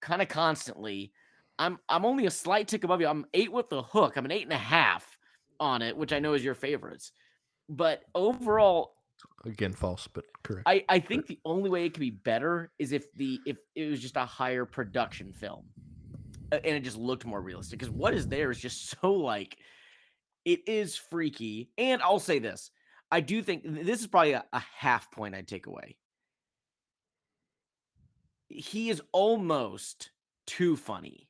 kind of constantly. I'm I'm only a slight tick above you. I'm eight with the hook. I'm an eight and a half on it, which I know is your favorites. But overall, again, false, but correct. I I think the only way it could be better is if the if it was just a higher production film, and it just looked more realistic. Because what is there is just so like, it is freaky. And I'll say this: I do think this is probably a, a half point I'd take away he is almost too funny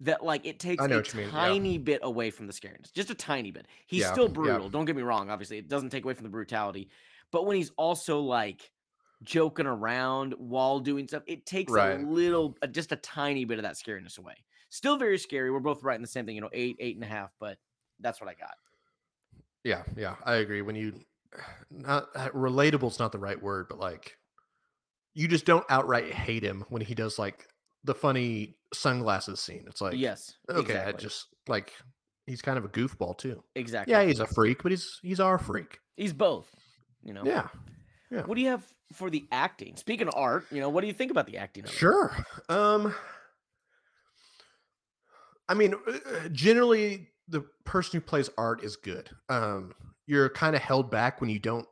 that like it takes a tiny yeah. bit away from the scariness, just a tiny bit. He's yeah, still brutal. Yeah. Don't get me wrong. Obviously, it doesn't take away from the brutality, but when he's also like joking around while doing stuff, it takes right. a little, uh, just a tiny bit of that scariness away. Still very scary. We're both writing the same thing, you know, eight, eight and a half, but that's what I got. Yeah, yeah, I agree. When you not relatable is not the right word, but like you just don't outright hate him when he does like the funny sunglasses scene. It's like yes, okay, exactly. I just like he's kind of a goofball too. Exactly. Yeah, he's a freak, but he's he's our freak. He's both. You know. Yeah. Yeah. What do you have for the acting. Speaking of art, you know, what do you think about the acting? Sure. Um, I mean, uh, uh, generally, the person who plays art is good. Um, you're kind of held back when you don't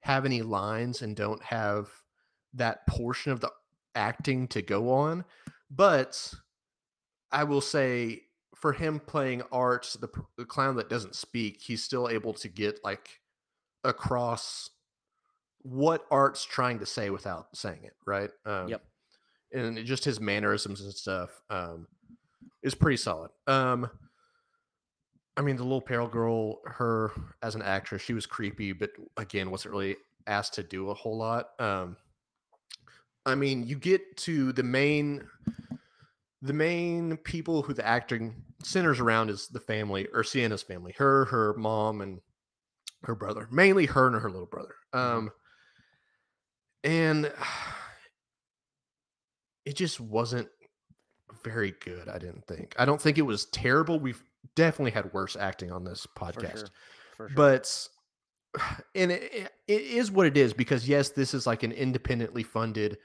have any lines and don't have that portion of the acting to go on. But I will say, for him playing art, the, the clown that doesn't speak, he's still able to get like across what art's trying to say without saying it, right? Um, yep. And it, just his mannerisms and stuff um, is pretty solid. Um, I mean, the little pale girl, her as an actress, she was creepy, but again, wasn't really asked to do a whole lot. Um, I mean, you get to the main, the main people who the acting centers around is the family or Sienna's family, her, her mom, and her brother, mainly her and her little brother. Mm-hmm. Um, and it just wasn't very good. I didn't think. I don't think it was terrible. We've definitely had worse acting on this podcast, sure. Sure. but and it, it is what it is because yes, this is like an independently funded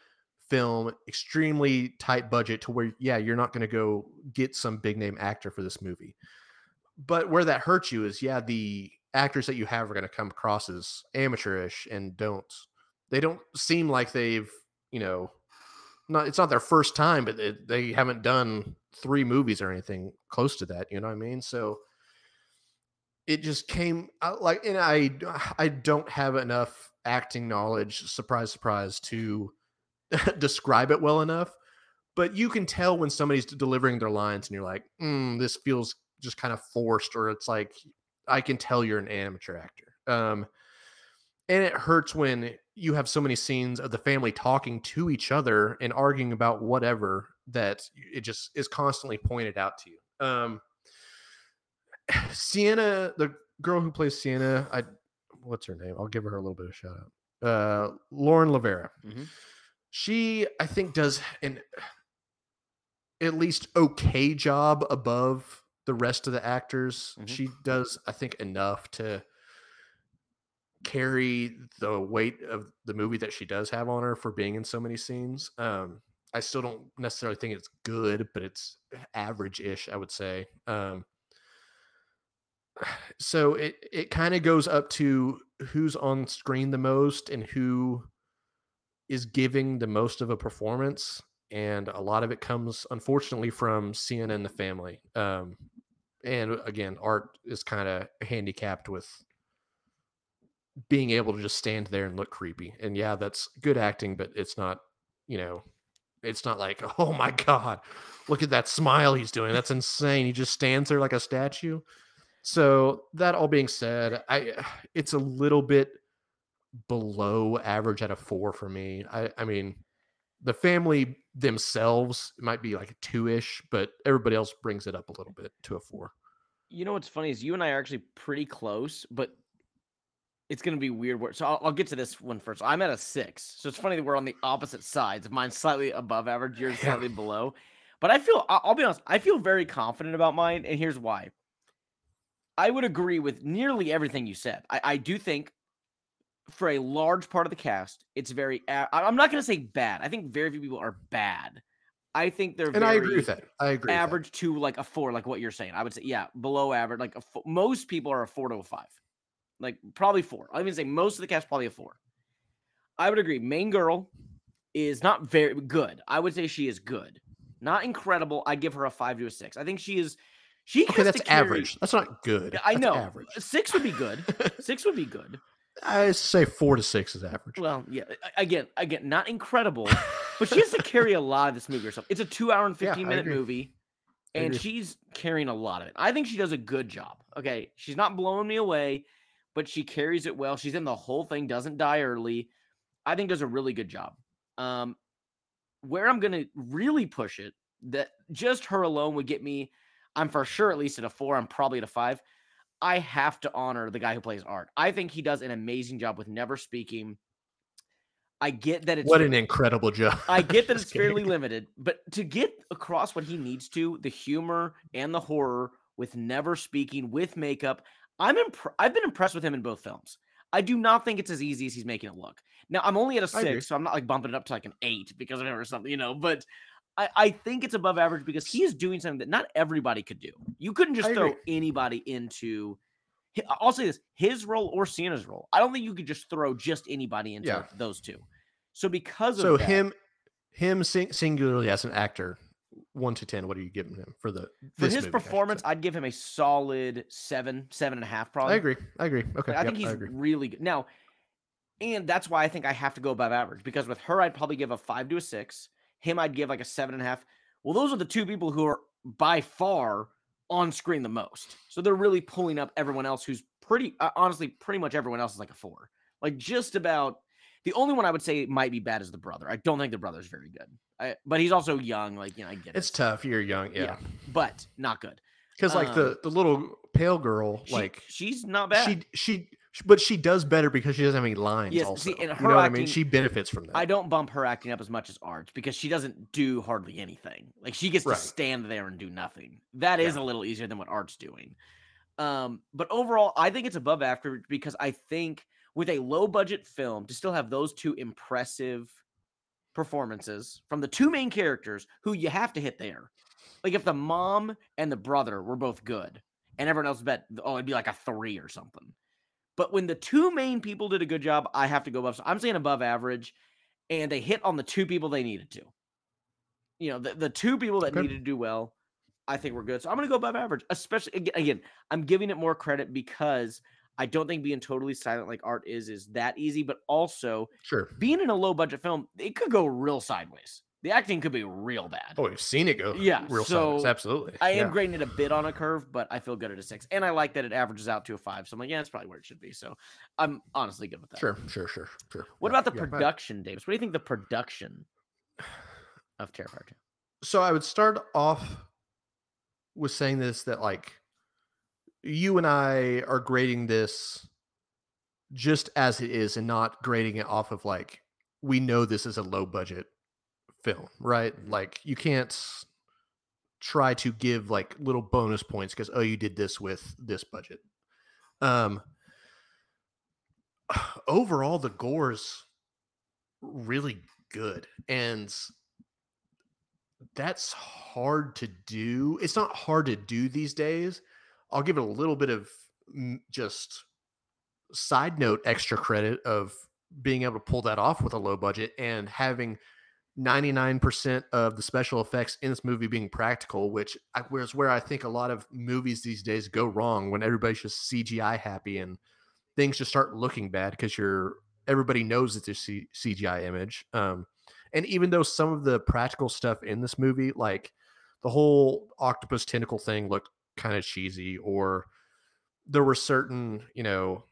film, extremely tight budget to where yeah, you're not going to go get some big name actor for this movie. But where that hurts you is yeah, the actors that you have are going to come across as amateurish and don't they don't seem like they've you know not it's not their first time but they, they haven't done three movies or anything close to that you know what i mean so it just came out like and i i don't have enough acting knowledge surprise surprise to describe it well enough but you can tell when somebody's delivering their lines and you're like mm, this feels just kind of forced or it's like i can tell you're an amateur actor um and it hurts when you have so many scenes of the family talking to each other and arguing about whatever that it just is constantly pointed out to you. Um, Sienna, the girl who plays Sienna, I what's her name? I'll give her a little bit of shout out. Uh, Lauren LaVera. Mm-hmm. She, I think, does an at least okay job above the rest of the actors. Mm-hmm. She does, I think, enough to carry the weight of the movie that she does have on her for being in so many scenes. Um, I still don't necessarily think it's good, but it's average-ish, I would say. Um, so it it kind of goes up to who's on screen the most and who is giving the most of a performance, and a lot of it comes, unfortunately, from Sienna and the family. Um, and again, art is kind of handicapped with being able to just stand there and look creepy. And yeah, that's good acting, but it's not, you know, it's not like, oh my God, look at that smile he's doing. That's insane. He just stands there like a statue. So that all being said, I it's a little bit below average at a four for me. I, I mean, the family themselves might be like a two ish, but everybody else brings it up a little bit to a four. You know what's funny is you and I are actually pretty close, but it's going to be weird. So I'll, I'll, get to this one first. I'm at a six. So it's funny that we're on the opposite sides. Mine's slightly above average, yours slightly below. But I feel, I'll be honest, I feel very confident about mine. And here's why. I would agree with nearly everything you said. I, I do think for a large part of the cast, it's very, I'm not going to say bad. I think very few people are bad. I think they're and I agree with that. I agree. Average to like a four, like what you're saying. I would say, yeah, below average. Like a, most people are a four to a five. Like probably four. I'll even say most of the cast probably a four. I would agree. Main girl is not very good. I would say she is good. Not incredible. I give her a five to a six. I think she is she Okay, that's average. That's not good. I that's know. Average. Six would be good. six would be good. I say four to six is average. Well, yeah. Again, again, not incredible, but she has to carry a lot of this movie herself. It's a two hour and fifteen yeah, minute movie, and she's carrying a lot of it. I think she does a good job. Okay, she's not blowing me away but she carries it well. She's in the whole thing, doesn't die early. I think does a really good job. Um, where I'm gonna really push it, that just her alone would get me. I'm for sure at least at a four. I'm probably at a five. I have to honor the guy who plays Art. I think he does an amazing job with never speaking. I get that it's what an incredible job. I get that it's fairly limited, but to get across what he needs to, the humor and the horror with never speaking, with makeup, I'm imp- I've been impressed with him in both films. I do not think it's as easy as he's making it look. Now I'm only at a six, so I'm not like bumping it up to like an eight because of him or something, you know. But I, I think it's above average because he is doing something that not everybody could do. You couldn't just I throw agree. anybody into. I'll say this: his role or Sienna's role. I don't think you could just throw just anybody into Yeah. those two. So because of So that, him, him sing- singularly as an actor, one to ten. What are you giving him for the for his movie, performance. I'd give him a solid seven, seven and a half. Probably. I agree. I agree. Okay, Like, I yep, think he's I really good. Now, and that's why I think I have to go above average because with her, I'd probably give a five to a six. Him, I'd give like a seven and a half. Well, those are the two people who are by far on screen the most. So they're really pulling up everyone else who's pretty, uh, honestly, pretty much everyone else is like a four. Like just about the only one I would say might be bad is the brother. I don't think the brother's very good. I, but he's also young. Like, you know, I get it. It's tough. You're young, Yeah. yeah. But not good. Because like Um, the the little pale girl, She- like she's not bad. she she, but she does better because she doesn't have any lines. Yes, also, see, and you her know what I mean. She benefits from that. I don't bump her acting up as much as Arch because she doesn't do hardly anything. Like she gets Right. to stand there and do nothing. That is Yeah. a little easier than what Art's doing. Um, but overall, I think it's above average because I think with a low budget film to still have those two impressive performances from the two main characters who you have to hit there. Like if the mom and the brother were both good and everyone else bet oh it'd be like a three or something. But when the two main people did a good job, I have to go above. So I'm saying above average, and they hit on the two people they needed to. You know, the, the two people that Okay. needed to do well, I think we're good. So I'm going to go above average. Especially again, again, I'm giving it more credit because I don't think being totally silent like art is is that easy. But also sure. being in a low budget film, it could go real sideways. The acting could be real bad. Oh, we've seen it go. Yeah, real so absolutely. I am yeah. grading it a bit on a curve, but I feel good at a six. And I like that it averages out to a five. So I'm like, yeah, that's probably where it should be. So I'm honestly good with that. Sure, sure, sure, sure. What Yeah, about the yeah, production, Davis? What do you think the production of Terrifier 2? So I would start off with saying this that like you and I are grading this just as it is and not grading it off of like we know this is a low budget film, right? Mhm. Like you can't try to give like little bonus points because oh you did this with this budget. Um overall the gore's really good and that's hard to do. It's not hard to do these days. I'll give it a little bit of just side note extra credit of being able to pull that off with a low budget and having 99% of the special effects in this movie being practical, which I, whereas where I think a lot of movies these days go wrong when everybody's just CGI happy and things just start looking bad because you're everybody knows it's a C- CGI image. Um, and even though some of the practical stuff in this movie, like the whole octopus tentacle thing looked kind of cheesy, or there were certain, you know,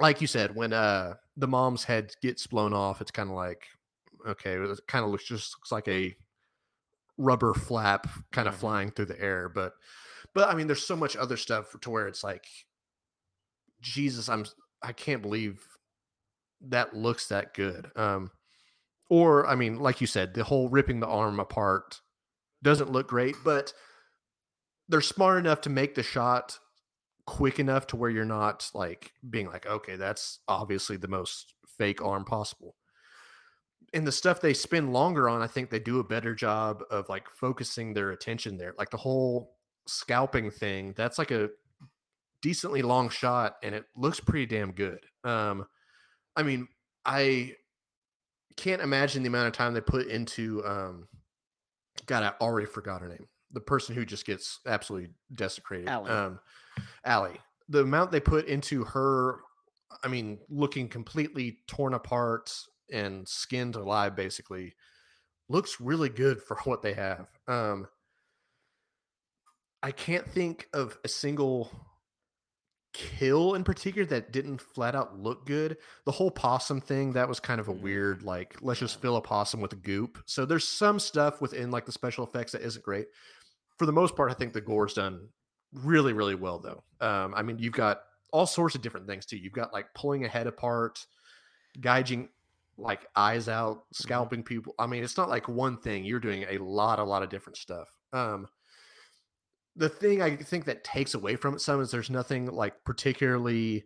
like you said, when uh the mom's head gets blown off, it's kind of like, okay, it kind of looks just looks like a rubber flap kind of Mhm. flying through the air. But but I mean, there's so much other stuff to where it's like, Jesus, I'm I can't believe that looks that good. Um, or I mean, like you said, the whole ripping the arm apart doesn't look great, but they're smart enough to make the shot quick enough to where you're not like being like, okay, that's obviously the most fake arm possible. And the stuff they spend longer on, I think they do a better job of like focusing their attention there. Like the whole scalping thing, that's like a decently long shot and it looks pretty damn good. Um, I mean, I can't imagine the amount of time they put into um God, I already forgot her name. The person who just gets absolutely desecrated. Allie. Um Allie. The amount they put into her, I mean, looking completely torn apart and skinned alive basically looks really good for what they have. Um I can't think of a single kill in particular that didn't flat out look good. The whole possum thing, that was kind of a Mm. weird, like, let's just fill a possum with goop. So there's some stuff within like the special effects that isn't great. For the most part, I think the gore's done really, really well though. Um, I mean, you've got all sorts of different things too. You've got like pulling a head apart, gouging like eyes out, scalping people. I mean, it's not like one thing. You're doing a lot, a lot of different stuff. Um, the thing I think that takes away from it some is there's nothing like particularly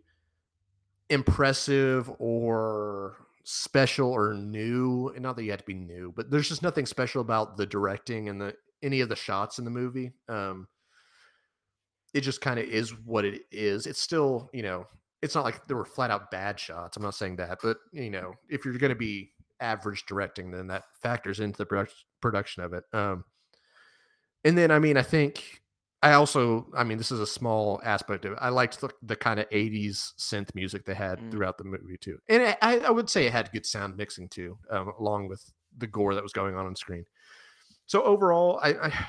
impressive or special or new. And not that you had to be new, but there's just nothing special about the directing and the any of the shots in the movie. Um, it just kind of is what it is. It's still, you know, it's not like there were flat out bad shots. I'm not saying that, but you know, if you're going to be average directing, then that factors into the production production of it. Um, and then, I mean, I think I also, I mean, this is a small aspect of it. I liked the, the kind of 80s synth music they had Mm. throughout the movie too. And I, I would say it had good sound mixing too, um, along with the gore that was going on on screen. So overall, I, I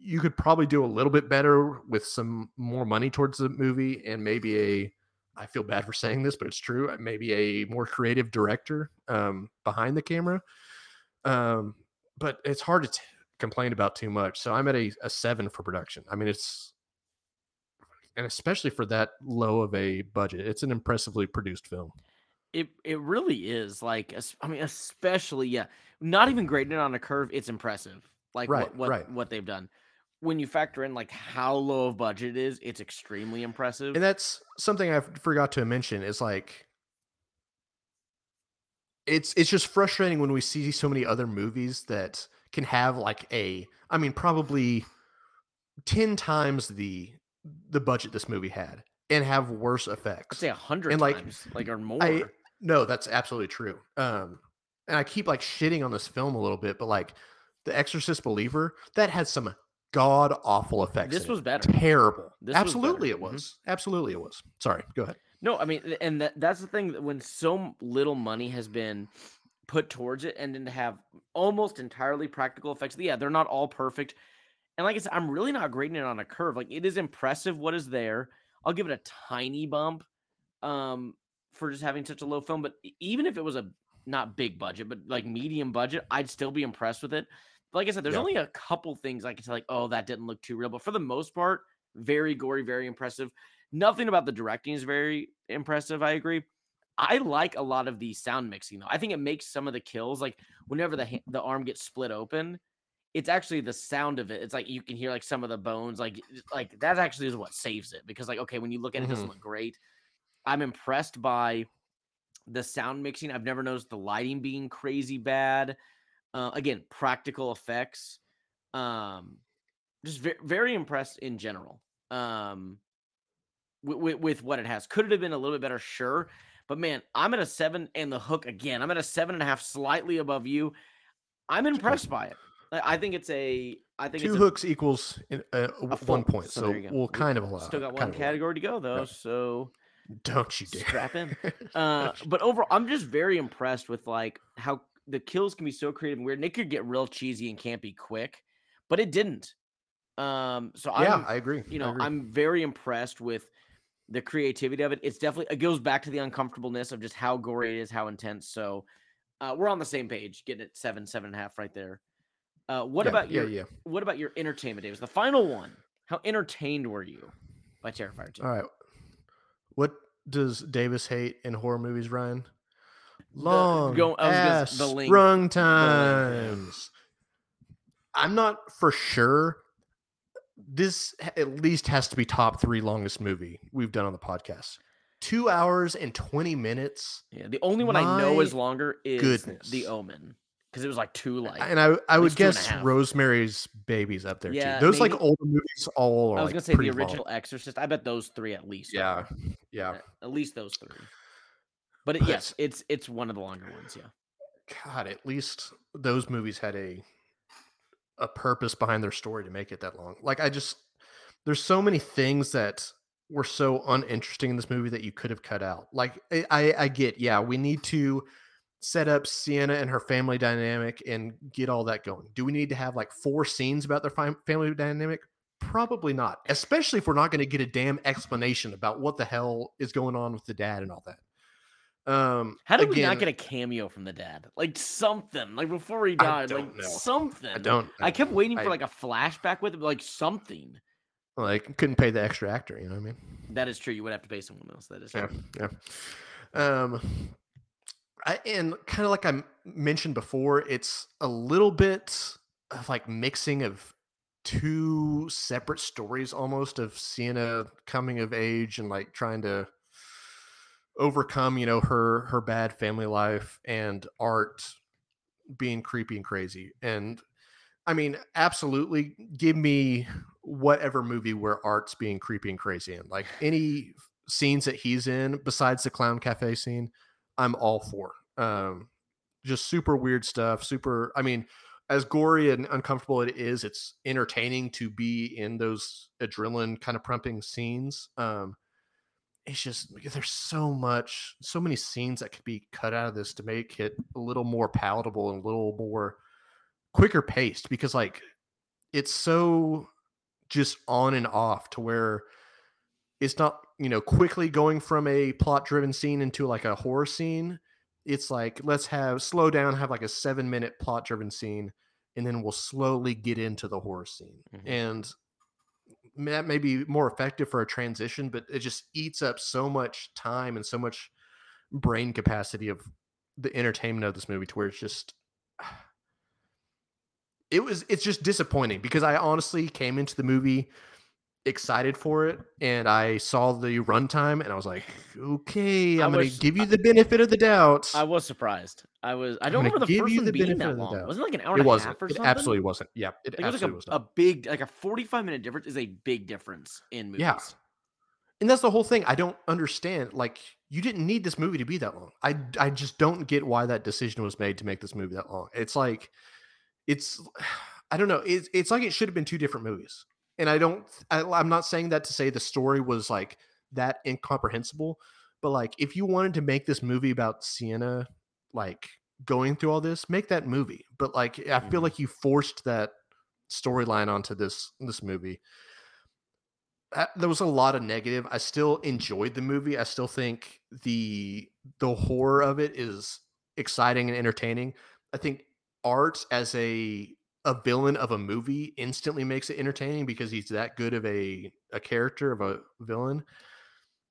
you could probably do a little bit better with some more money towards the movie and maybe a I feel bad for saying this, but it's true. uh, Maybe a more creative director um, behind the camera. Um, but it's hard to t- complain about too much. So I'm at a, a seven for production. I mean, it's and especially for that low of a budget, it's an impressively produced film. It it really is like I mean, especially yeah, not even grading it on a curve. It's impressive, like Right, what what, right. what they've done. When you factor in like how low of budget it is, it's extremely impressive. And that's something I forgot to mention is like it's it's just frustrating when we see so many other movies that can have like a I mean probably 10 times the the budget this movie had and have worse I'd effects. say a hundred and, like, times, like or more. I no, that's absolutely true. Um and I keep like shitting on this film a little bit, but like The Exorcist Believer, that had some god awful effects. This was better. terrible. This was better. Absolutely it Mhm. was. Absolutely it was. Sorry, go ahead. No, I mean, and that, that's the thing that when so little money has been put towards it, and then to have almost entirely practical effects. Yeah, they're not all perfect, and like I said, I'm really not grading it on a curve. Like it is impressive what is there. I'll give it a tiny bump, um, for just having such a low film. But even if it was a not big budget, but like medium budget, I'd still be impressed with it. But like I said, there's Yeah. only a couple things I can say, like, oh, that didn't look too real. But for the most part, very gory, very impressive. Nothing about the directing is very impressive. I agree. I like a lot of the sound mixing though. I think it makes some of the kills like whenever the ha- mm-hmm. the arm gets split open, it's actually the sound of it. It's like you can hear like some of the bones, like like that actually is what saves it because like okay, when you look at it, it doesn't mm-hmm. look great. I'm impressed by the sound mixing. I've never noticed the lighting being crazy bad. Uh, again, practical effects. Um, just very, very impressed in general. Um, with, with what it has. Could it have been a little bit better? Sure. But man, I'm at a seven and the hook again. I'm at a seven and a half, slightly above you. I'm impressed by it. I think it's a. I think Two it's a- hooks equals in, uh, w- a full, one point, so so, there you go. we'll We kind of allow. Still got one category to go though, so Don't you dare strap in. Uh, but overall, I'm just very impressed with like how the kills can be so creative and weird. And it could get real cheesy and campy quick, but it didn't. Um, so yeah, I'm, I agree. you know, agree. I'm very impressed with the creativity of it. It's definitely it goes back to the uncomfortableness of just how gory it is, how intense. So uh, we're on the same page, getting it seven, seven and a half right there. Uh, what Yeah, about yeah, your yeah? what about your entertainment, Davis? The final one. How entertained were you by Terrifier 2? All right. What does Davis hate in horror movies, Ryan? The- Long go- I was gonna ass the times. I'm not for sure. This at least has to be top three longest movie we've done on the podcast. Two hours and twenty minutes, Yeah, the only one I know is longer is goodness. The Omen because it was like two like. and I I would least two and a guess. Rosemary's Baby's up there Yeah, too. Those like maybe- older movies all are. I was like, gonna say the pretty long. original Exorcist. I bet those three at least. Yeah, yeah. Yeah, at least those three. But, it, But- yes, it's it's one of the longer ones. Yeah. God, at least those movies had a a purpose behind their story to make it that long. Like I just there's so many things that were so uninteresting in this movie that you could have cut out. Like I I, I get, yeah, we need to set up Sienna and her family dynamic and get all that going. Do we need to have like four scenes about their fam- family dynamic? Probably not. Especially if we're not going to get a damn explanation about what the hell is going on with the dad and all that. Um How did we not get a cameo from the dad? Like something. Like before he died. Like know. something. I don't I kept waiting for I- like a flashback with him, like something. like couldn't pay the extra actor you know what i mean That is true. You would have to pay someone else. That is yeah true. yeah um I, and kind of like I mentioned before it's a little bit of like mixing of two separate stories almost of sienna coming of age and like trying to overcome, you know, her her bad family life and art being creepy and crazy. And I mean, absolutely give me whatever movie where art's being creepy and crazy in. Like any scenes that he's in besides the clown cafe scene, I'm all for. Um just super weird stuff, super I mean, as gory and uncomfortable it is, it's entertaining to be in those adrenaline kind of pumping scenes. Um it's just there's so much so many scenes that could be cut out of this to make it a little more palatable and a little more quicker paced because like it's so just on and off to where it's not you know quickly going from a plot driven scene into like a horror scene it's like let's have slow down have like a seven minute plot driven scene and then we'll slowly get into the horror scene mm-hmm. and that may be more effective for a transition, but it just eats up so much time and so much brain capacity of the entertainment of this movie to where it's just it was it's just disappointing because I honestly came into the movie excited for it and I saw the runtime and I was like, okay, I'm going to give you the benefit of the doubt. I was surprised. I was. I don't remember the first one being that long. Wasn't it like an hour it and wasn't. a half or something? It absolutely wasn't. Yeah, it, like absolutely it was, like a, a, big, like a forty-five minute difference is a big difference in movies. Yeah, and that's the whole thing. I don't understand. Like, you didn't need this movie to be that long. I I just don't get why that decision was made to make this movie that long. It's like, it's, I don't know. It's it's like it should have been two different movies. And I don't. I, I'm not saying that to say the story was like that incomprehensible, but like if you wanted to make this movie about Sienna, like going through all this, make that movie. But like I feel mm-hmm. like you forced that storyline onto this this movie. there was a lot of negative. I still enjoyed the movie. I still think the the horror of it is exciting and entertaining. I think art as a a villain of a movie instantly makes it entertaining because he's that good of a a character of a villain.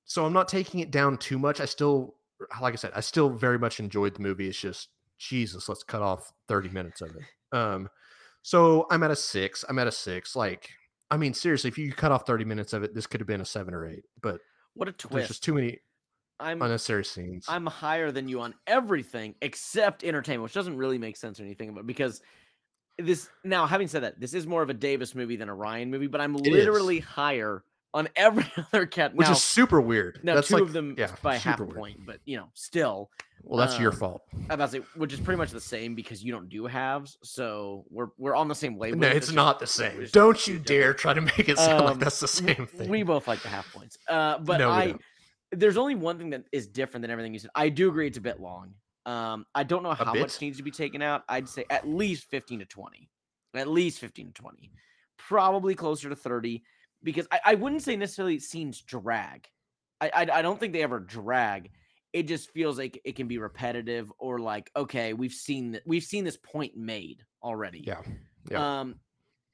So I'm not taking it down too much. I still like I said, I still very much enjoyed the movie. It's just Jesus, let's cut off 30 minutes of it. Um, so I'm at a six. I'm at a six. Like, I mean, seriously, if you cut off 30 minutes of it, this could have been a seven or eight. But what a twist! There's just too many I'm, unnecessary scenes. I'm higher than you on everything except entertainment, which doesn't really make sense or anything. But because this now, having said that, this is more of a Davis movie than a Ryan movie. But I'm it literally is. higher on every other cat, which now, is super weird. Now, That's two like, of them yeah, by half a point, but you know, still. Well, that's um, your fault. I about to say, which is pretty much the same because you don't do halves, so we're we're on the same wavelength. No, it's, not just, the same. Don't you dare try to make it sound um, like that's the same thing. We both like the half points, uh, but no, I. There's only one thing that is different than everything you said. I do agree it's a bit long. Um, I don't know how much needs to be taken out. I'd say at least 15 to 20. At least 15 to 20. Probably closer to 30 because I, I wouldn't say necessarily scenes drag. I, I, I don't think they ever drag. It just feels like it can be repetitive or like okay, we've seen that we've seen this point made already. Yeah. yeah. Um,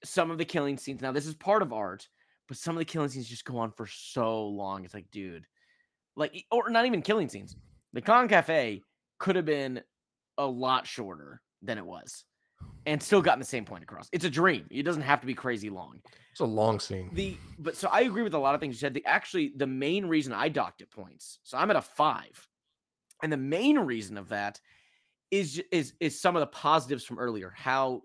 some of the killing scenes now this is part of art, but some of the killing scenes just go on for so long. It's like, dude, like or not even killing scenes. The Clown Cafe could have been a lot shorter than it was and still gotten the same point across. It's a dream. It doesn't have to be crazy long. It's a long scene. The but so I agree with a lot of things you said. The actually the main reason I docked at points. So I'm at a five, and the main reason of that is is is some of the positives from earlier. How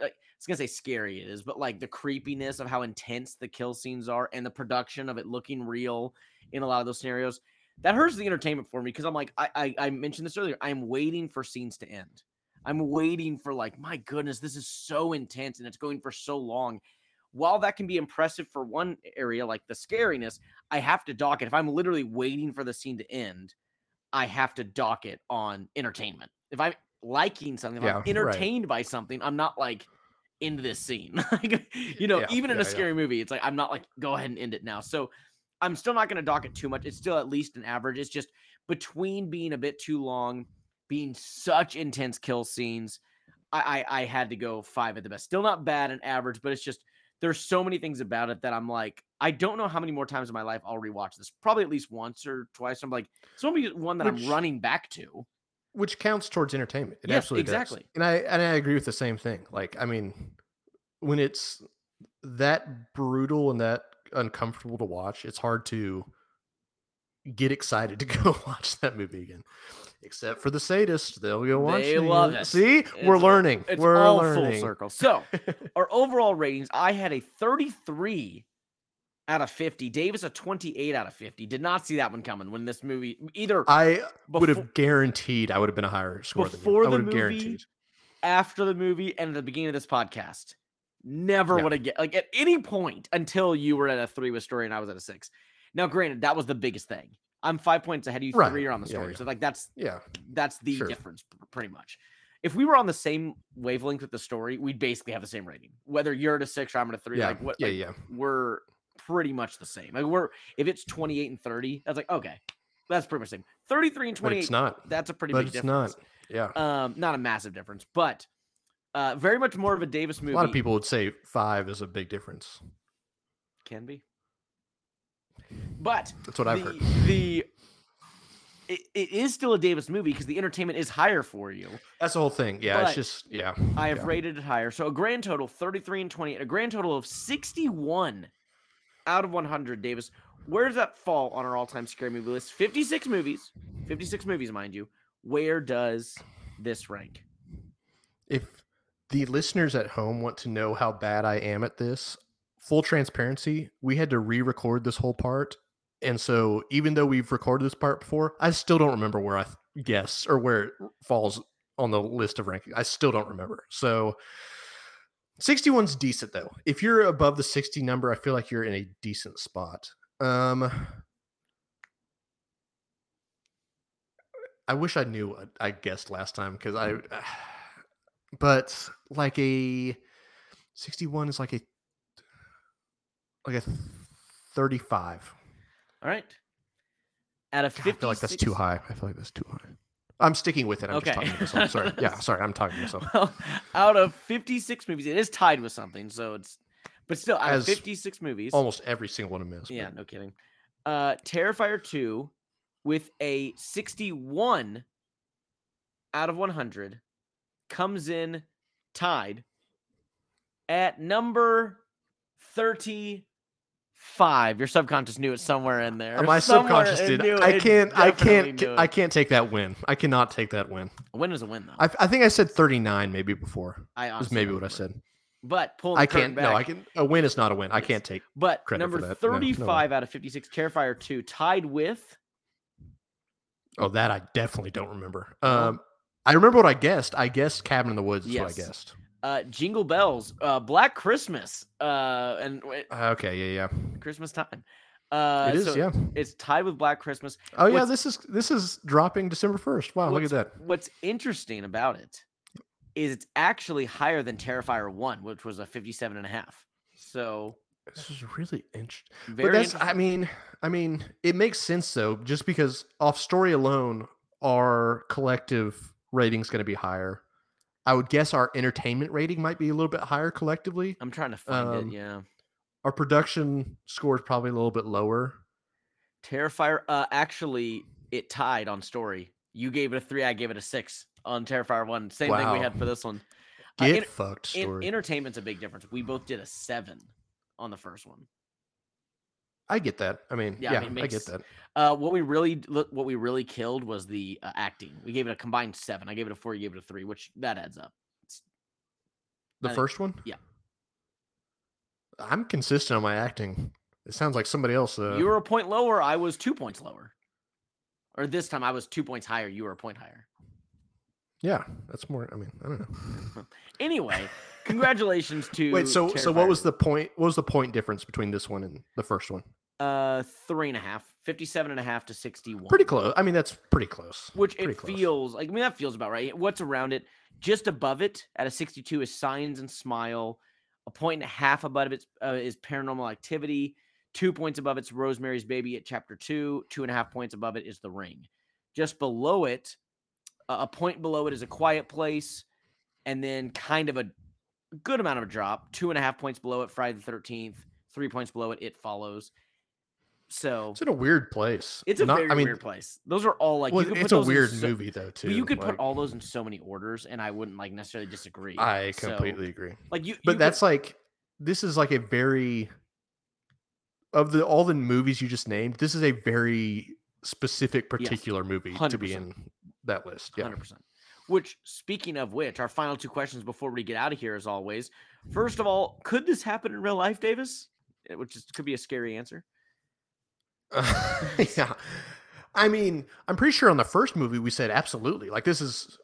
like, I was gonna say scary it is, but like the creepiness of how intense the kill scenes are and the production of it looking real in a lot of those scenarios. That hurts the entertainment for me because I'm like I, I I mentioned this earlier. I'm waiting for scenes to end. I'm waiting for like, my goodness, this is so intense and it's going for so long. While that can be impressive for one area, like the scariness, I have to dock it. If I'm literally waiting for the scene to end, I have to dock it on entertainment. If I'm liking something, if yeah, I'm entertained right. by something, I'm not like into this scene. you know, yeah, even in yeah, a scary movie, it's like I'm not like go ahead and end it now. So I'm still not going to dock it too much. It's still at least an average. It's just between being a bit too long being such intense kill scenes. I, I, I had to go five at the best. Still not bad and average, but it's just there's so many things about it that I'm like, I don't know how many more times in my life I'll rewatch this. Probably at least once or twice. I'm like, it's gonna one that which, I'm running back to. Which counts towards entertainment. It yes, absolutely exactly. Does. And I and I agree with the same thing. Like, I mean, when it's that brutal and that uncomfortable to watch, it's hard to get excited to go watch that movie again. Except for the sadists, they'll go watch. They it. love it. See, It's- we're learning. It's we're all learning. full circle. So, our overall ratings, I had a 33 out of 50. Davis a 28 out of 50. Did not see that one coming when this movie either I would have guaranteed I would have been a higher score Before than you. I the would have movie, guaranteed. after the movie and at the beginning of this podcast. Never Yeah. would have get like at any point until you were at a three with story and I was at a six. Now, granted, that was the biggest thing. I'm five points ahead of you. Right. Three are on the story, yeah. so like that's Yeah, that's the Sure. difference pretty much. If we were on the same wavelength with the story, we'd basically have the same rating. Whether you're at a six or I'm at a three, yeah, like what? yeah, like, yeah. We're pretty much the same. Like we're if it's 28 and 30, that's like okay, that's pretty much the same. 33 and But it's not. that's a pretty But big it's difference. not. Yeah. Um, not a massive difference, but uh, very much more of a Davis movie. A lot of people would say five is a big difference. can be, but That's what I've heard. the it, it is still a Davis movie because the entertainment is higher for you. That's the whole thing. Yeah, But it's just yeah. I have yeah. rated it higher. So a grand total 33 and 28, a grand total of 61 out of 100. Davis, where does that fall on our all time scary movie list? 56 movies, 56 movies, mind you. Where does this rank? If the listeners at home want to know how bad I am at this, full transparency, we had to re-record this whole part. And so even though we've recorded this part before, I still don't remember where I th- guess or where it falls on the list of ranking. I still don't remember. So 61's decent though. If you're above the 60 number, I feel like you're in a decent spot. Um I wish I knew I guessed last time because I but like a 61 is like a like a 35. All right. Out of God, 50, I feel like that's too high. I feel like that's too high. I'm sticking with it. I'm Okay. just talking to myself. Sorry. Yeah, sorry. I'm talking to myself. Well, out of 56 movies, it is tied with something. So it's, but still, out As of 56 movies, Almost every single one of them is. but- Yeah, no kidding. Uh Terrifier 2 with a 61 out of 100 comes in tied at number 35. Your subconscious knew it somewhere in there. My Somewhere subconscious it did. knew- I it can't. I definitely can't. knew I can't take that win. I cannot take that win. A win is a win, though. I, I think I said 39 maybe before. I Was maybe don't what I remember. said. But pulling I can't. No, I back, can. A win is not a win. I can't take. But credit for number that. No, no way. 35 out of 56, Terrifier 2, tied with Oh, that I definitely don't remember. Um, I remember what I guessed. I guessed Cabin in the Woods is Yes. what I guessed. uh, Jingle Bells, uh, Black Christmas, uh, and Uh, Okay. Yeah. Yeah, Christmas time. Uh, It is. so yeah. It's tied with Black Christmas. Oh yeah. This is this is dropping December first. Wow. Look at that. What's interesting about it is it's actually higher than Terrifier 1, which was a 57 and a half. So This is really interesting. very but that's interesting. I mean, I mean, it makes sense though, just because off story alone, our collective rating's going to be higher. I would guess our entertainment rating might be a little bit higher collectively. I'm trying to find um, it. Yeah. Our production score is probably a little bit lower. Terrifier, uh, actually, it tied on story. You gave it a three, I gave it a six on Terrifier 1. Same thing we had for this one. Uh, Get enter- fucked En- story. entertainment's a big difference. We both did a seven on the first one. I get that. I mean, Yeah, yeah, I mean, I get that. Uh, what we really look, what we really killed was the uh, acting. We gave it a combined seven. I gave it a four. You gave it a three, which that adds up. The I think- first one? yeah. I'm consistent on my acting. It sounds like somebody else. Uh, you were a point lower. I was two points lower. Or this time I was two points higher. You were a point higher. yeah, that's more. I mean, I don't know. Anyway, congratulations to Wait, so so what was the point? What was the point difference between this one and the first one? Uh three and a half, 57 and a half to 61. Pretty close. I mean, that's pretty close. which pretty it close. feels like. I mean, that feels about right. What's around it? Just above it at a 62 is Signs and Smile. A point and a half above it uh, is Paranormal Activity. Two points above it's Rosemary's Baby at Chapter Two. Two and a half points above it is The Ring. Just below it, uh, a point below it is A Quiet Place, and then kind of a good amount of a drop. Two and a half points below it, Friday the 13th. Three points below it, It Follows. So It's in a weird place. it's a Not- very I mean, weird place. Those are all like you well, could it's put a weird so- movie though too. you could like, put all those in so many orders, and I wouldn't like necessarily disagree. I So, completely agree. like you. But you that's could, like this is like a very of the all the movies you just named. This is a very specific particular movie to be in that list. Yeah. Hundred percent. Which, speaking of which, our final two questions before we get out of here, as always. First of all, could this happen in real life, Davis? Which is, could be a scary answer. yeah. I mean, I'm pretty sure on the first movie we said absolutely. Like this is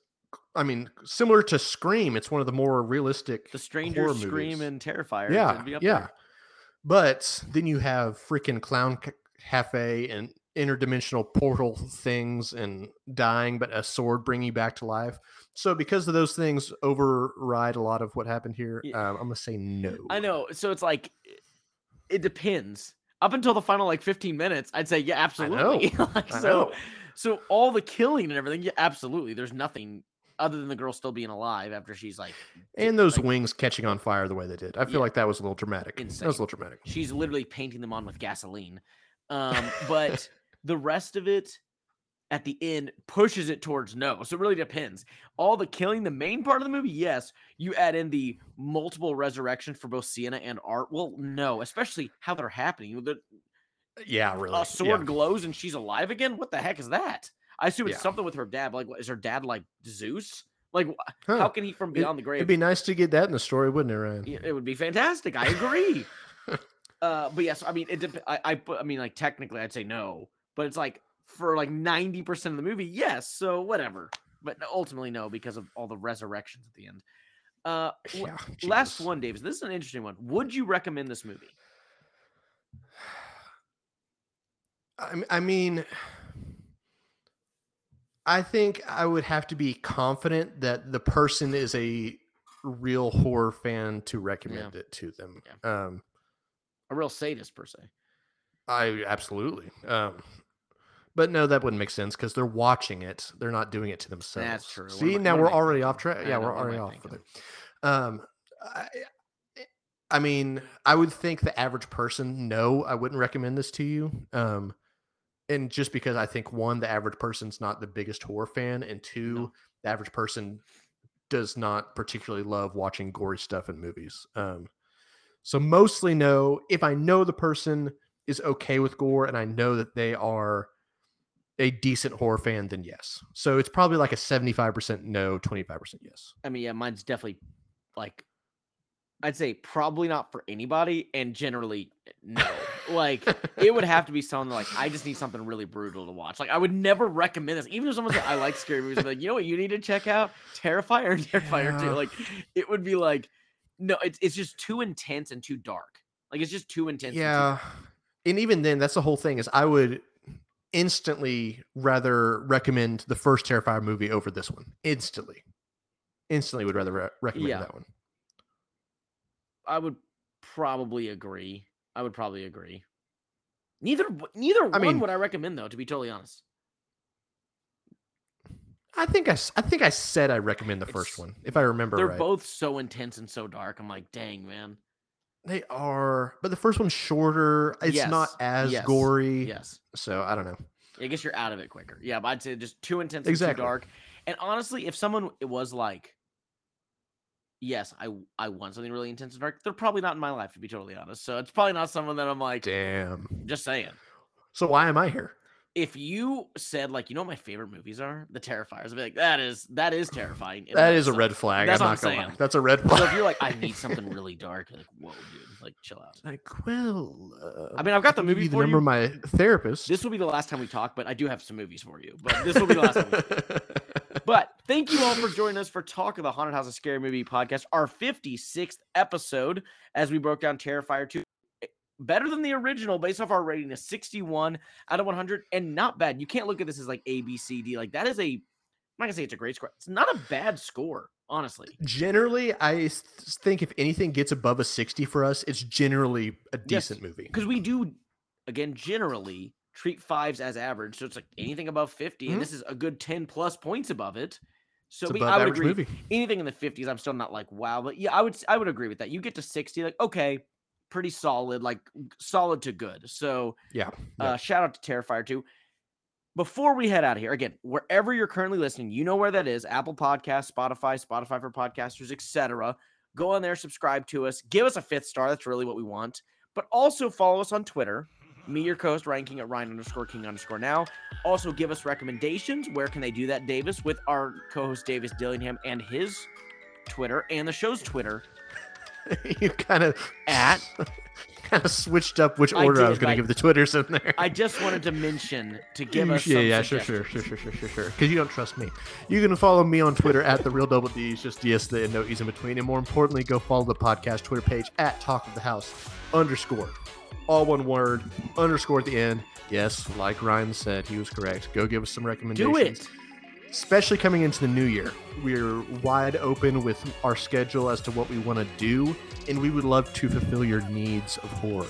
I mean, similar to Scream, it's one of the more realistic The Stranger Scream movies. and Terrifier. Yeah, be up yeah. there. But then you have freaking clown cafe and interdimensional portal things and dying, but a sword bringing you back to life. So because of those things override a lot of what happened here, Yeah. um, I'm gonna say no. I know. So it's like it depends. Up until the final like 15 minutes, I'd say yeah, absolutely. Like, so know. so all the killing and everything, yeah, absolutely. There's nothing other than the girl still being alive after she's like And those like, wings catching on fire the way they did. I feel Yeah. like that was a little dramatic. That was a little dramatic. she's literally painting them on with gasoline. Um, but the rest of it at the end pushes it towards no. So it really depends. All the killing, the main part of the movie, yes. You add in the multiple resurrections for both Sienna and Art. Well, no, especially how they're happening. The Yeah, really. a sword Yeah. glows and she's alive again. What the heck is that? I assume it's Yeah. something with her dad. Like, what, is her dad like Zeus? Like, Huh. how can he from beyond the grave? It'd be nice to get that in the story, wouldn't it, Ryan? It would be fantastic. I agree. uh, but yes, I mean, it. Dep- I, I, I mean, like technically, I'd say no, but it's like for like ninety percent of the movie, yes. So whatever. But ultimately, no, because of all the resurrections at the end. Uh, Yeah. last Jesus. one, Davis. This is an interesting one. Would you recommend this movie? I mean, I think I would have to be confident that the person is a real horror fan to recommend it to them. Um, A real sadist, per se. I absolutely. Um, but no, that wouldn't make sense because they're watching it. They're not doing it to themselves. That's true. See, now we're already off track. Yeah, we're already off it. Um, I, I mean, I would think the average person, no, I wouldn't recommend this to you. Um, and just because I think one, the average person's not the biggest horror fan, and two, No. the average person does not particularly love watching gory stuff in movies. Um, so mostly no. If I know the person is okay with gore and I know that they are a decent horror fan, then yes. So it's probably like a 75% no, 25% yes. I mean, yeah, mine's definitely like I'd say probably not for anybody, and generally no. like it would have to be something like I just need something really brutal to watch. Like I would never recommend this, even if someone said I like scary movies. Like, you know what, you need to check out Terrifier and Terrifier Yeah. too. Like it would be like, no, it's it's just too intense and too dark. Like it's just too intense. and Yeah. And even then, that's the whole thing is I would instantly rather recommend the first Terrifier movie over this one. Instantly. Instantly would rather re- recommend Yeah. that one. I would probably agree. I would probably agree. Neither neither one mean- would I recommend though, to be totally honest. I think I, I think I said I recommend the first one, if I remember They're right. both so intense and so dark. I'm like, dang, man. They are, but the first one's shorter. It's not as yes, gory. Yes. So I don't know. I guess you're out of it quicker. Yeah, but I'd say just too intense and too dark. And honestly, if someone it was like, yes, I I want something really intense and dark, they're probably not in my life to be totally honest. So it's probably not someone that I'm like, Damn. just saying. So why am I here? If you said like, you know what my favorite movies are? The Terrifiers. I'd be like, that is that is terrifying. That is a red flag. That's I'm not I'm gonna lie. That's a red flag. So if you're like, I need something really dark, like, whoa, dude, like chill out. like, well, uh, I mean, I've got the movie you for number you. my therapist. This will be the last time we talk, but I do have some movies for you. But this will be the last time. we. But thank you all for joining us for Talk of the Haunted House of Scary Movie podcast, our 56th episode, as we broke down Terrifier 2. Better than the original based off our rating, a 61 out of 100, and not bad. You can't look at this as like A, B, C, D. Like, that is a, I'm not gonna say it's a great score. It's not a bad score, honestly. generally, I think if anything gets above a 60 for us, it's generally a decent movie. Because we do, again, generally treat fives as average. So it's like anything above 50, Mhm. and this is a good 10 plus points above it. So we, I would agree. movie. anything in the 50s i'm still not like wow but yeah i would i would agree with that you get to 60 like okay pretty solid like solid to good so Yeah. uh shout out to terrifier 2. before we head out of here again wherever you're currently listening you know where that is apple podcast spotify spotify for podcasters etc go on there subscribe to us give us a fifth star that's really what we want but also follow us on twitter Me, your co-host, Ryan King at Ryan underscore King underscore now. Also, give us recommendations. Where can they do that, Davis? With our co-host Davis Dillingham and his Twitter and the show's Twitter you kind of at kind of switched up which order I, did, was going to give the Twitters in there. I just wanted to mention to give You- us yeah, some yeah, sure, sure, sure, sure, sure, sure, sure. Because you don't trust me. You can follow me on Twitter at the real double D's, just yes, the and no e's in between, and more importantly, go follow the podcast Twitter page at Talk of the House underscore, all one word underscore at the end. Yes, like Ryan said, he was correct. Go give us some recommendations. Do it. Especially coming into the new year. We're wide open with our schedule as to what we want to do, and we would love to fulfill your needs of horror.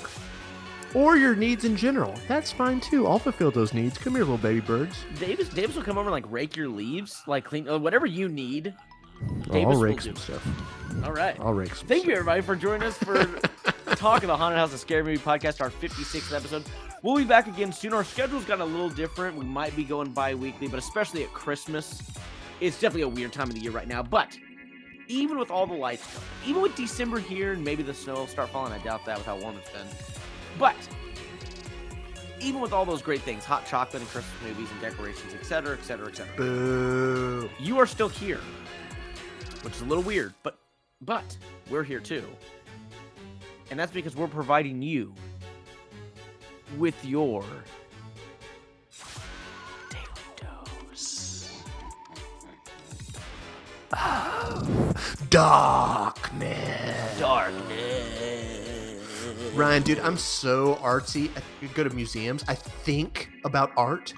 Or your needs in general. That's fine too. I'll fulfill those needs. Come here, little baby birds. Davis, Davis will come over and like rake your leaves, like clean uh, whatever you need. Oh, Davis I'll will rake do. stuff. All right. I'll rake some Thank you, everybody, for joining us for Talk of the Haunted House, a scary movie podcast, our 56th episode. We'll be back again soon. Our schedule's gotten a little different. We might be going bi weekly, but especially at Christmas, it's definitely a weird time of the year right now. But even with all the lights even with December here and maybe the snow will start falling, I doubt that with how warm it's been. But even with all those great things, hot chocolate and Christmas movies and decorations, etc., etc., etc., Boo. you are still here, which is a little weird, but but we're here too, and that's because we're providing you with your daily dose. Darkness. Darkness. Ryan, dude, I'm so artsy. I go to museums. I think about art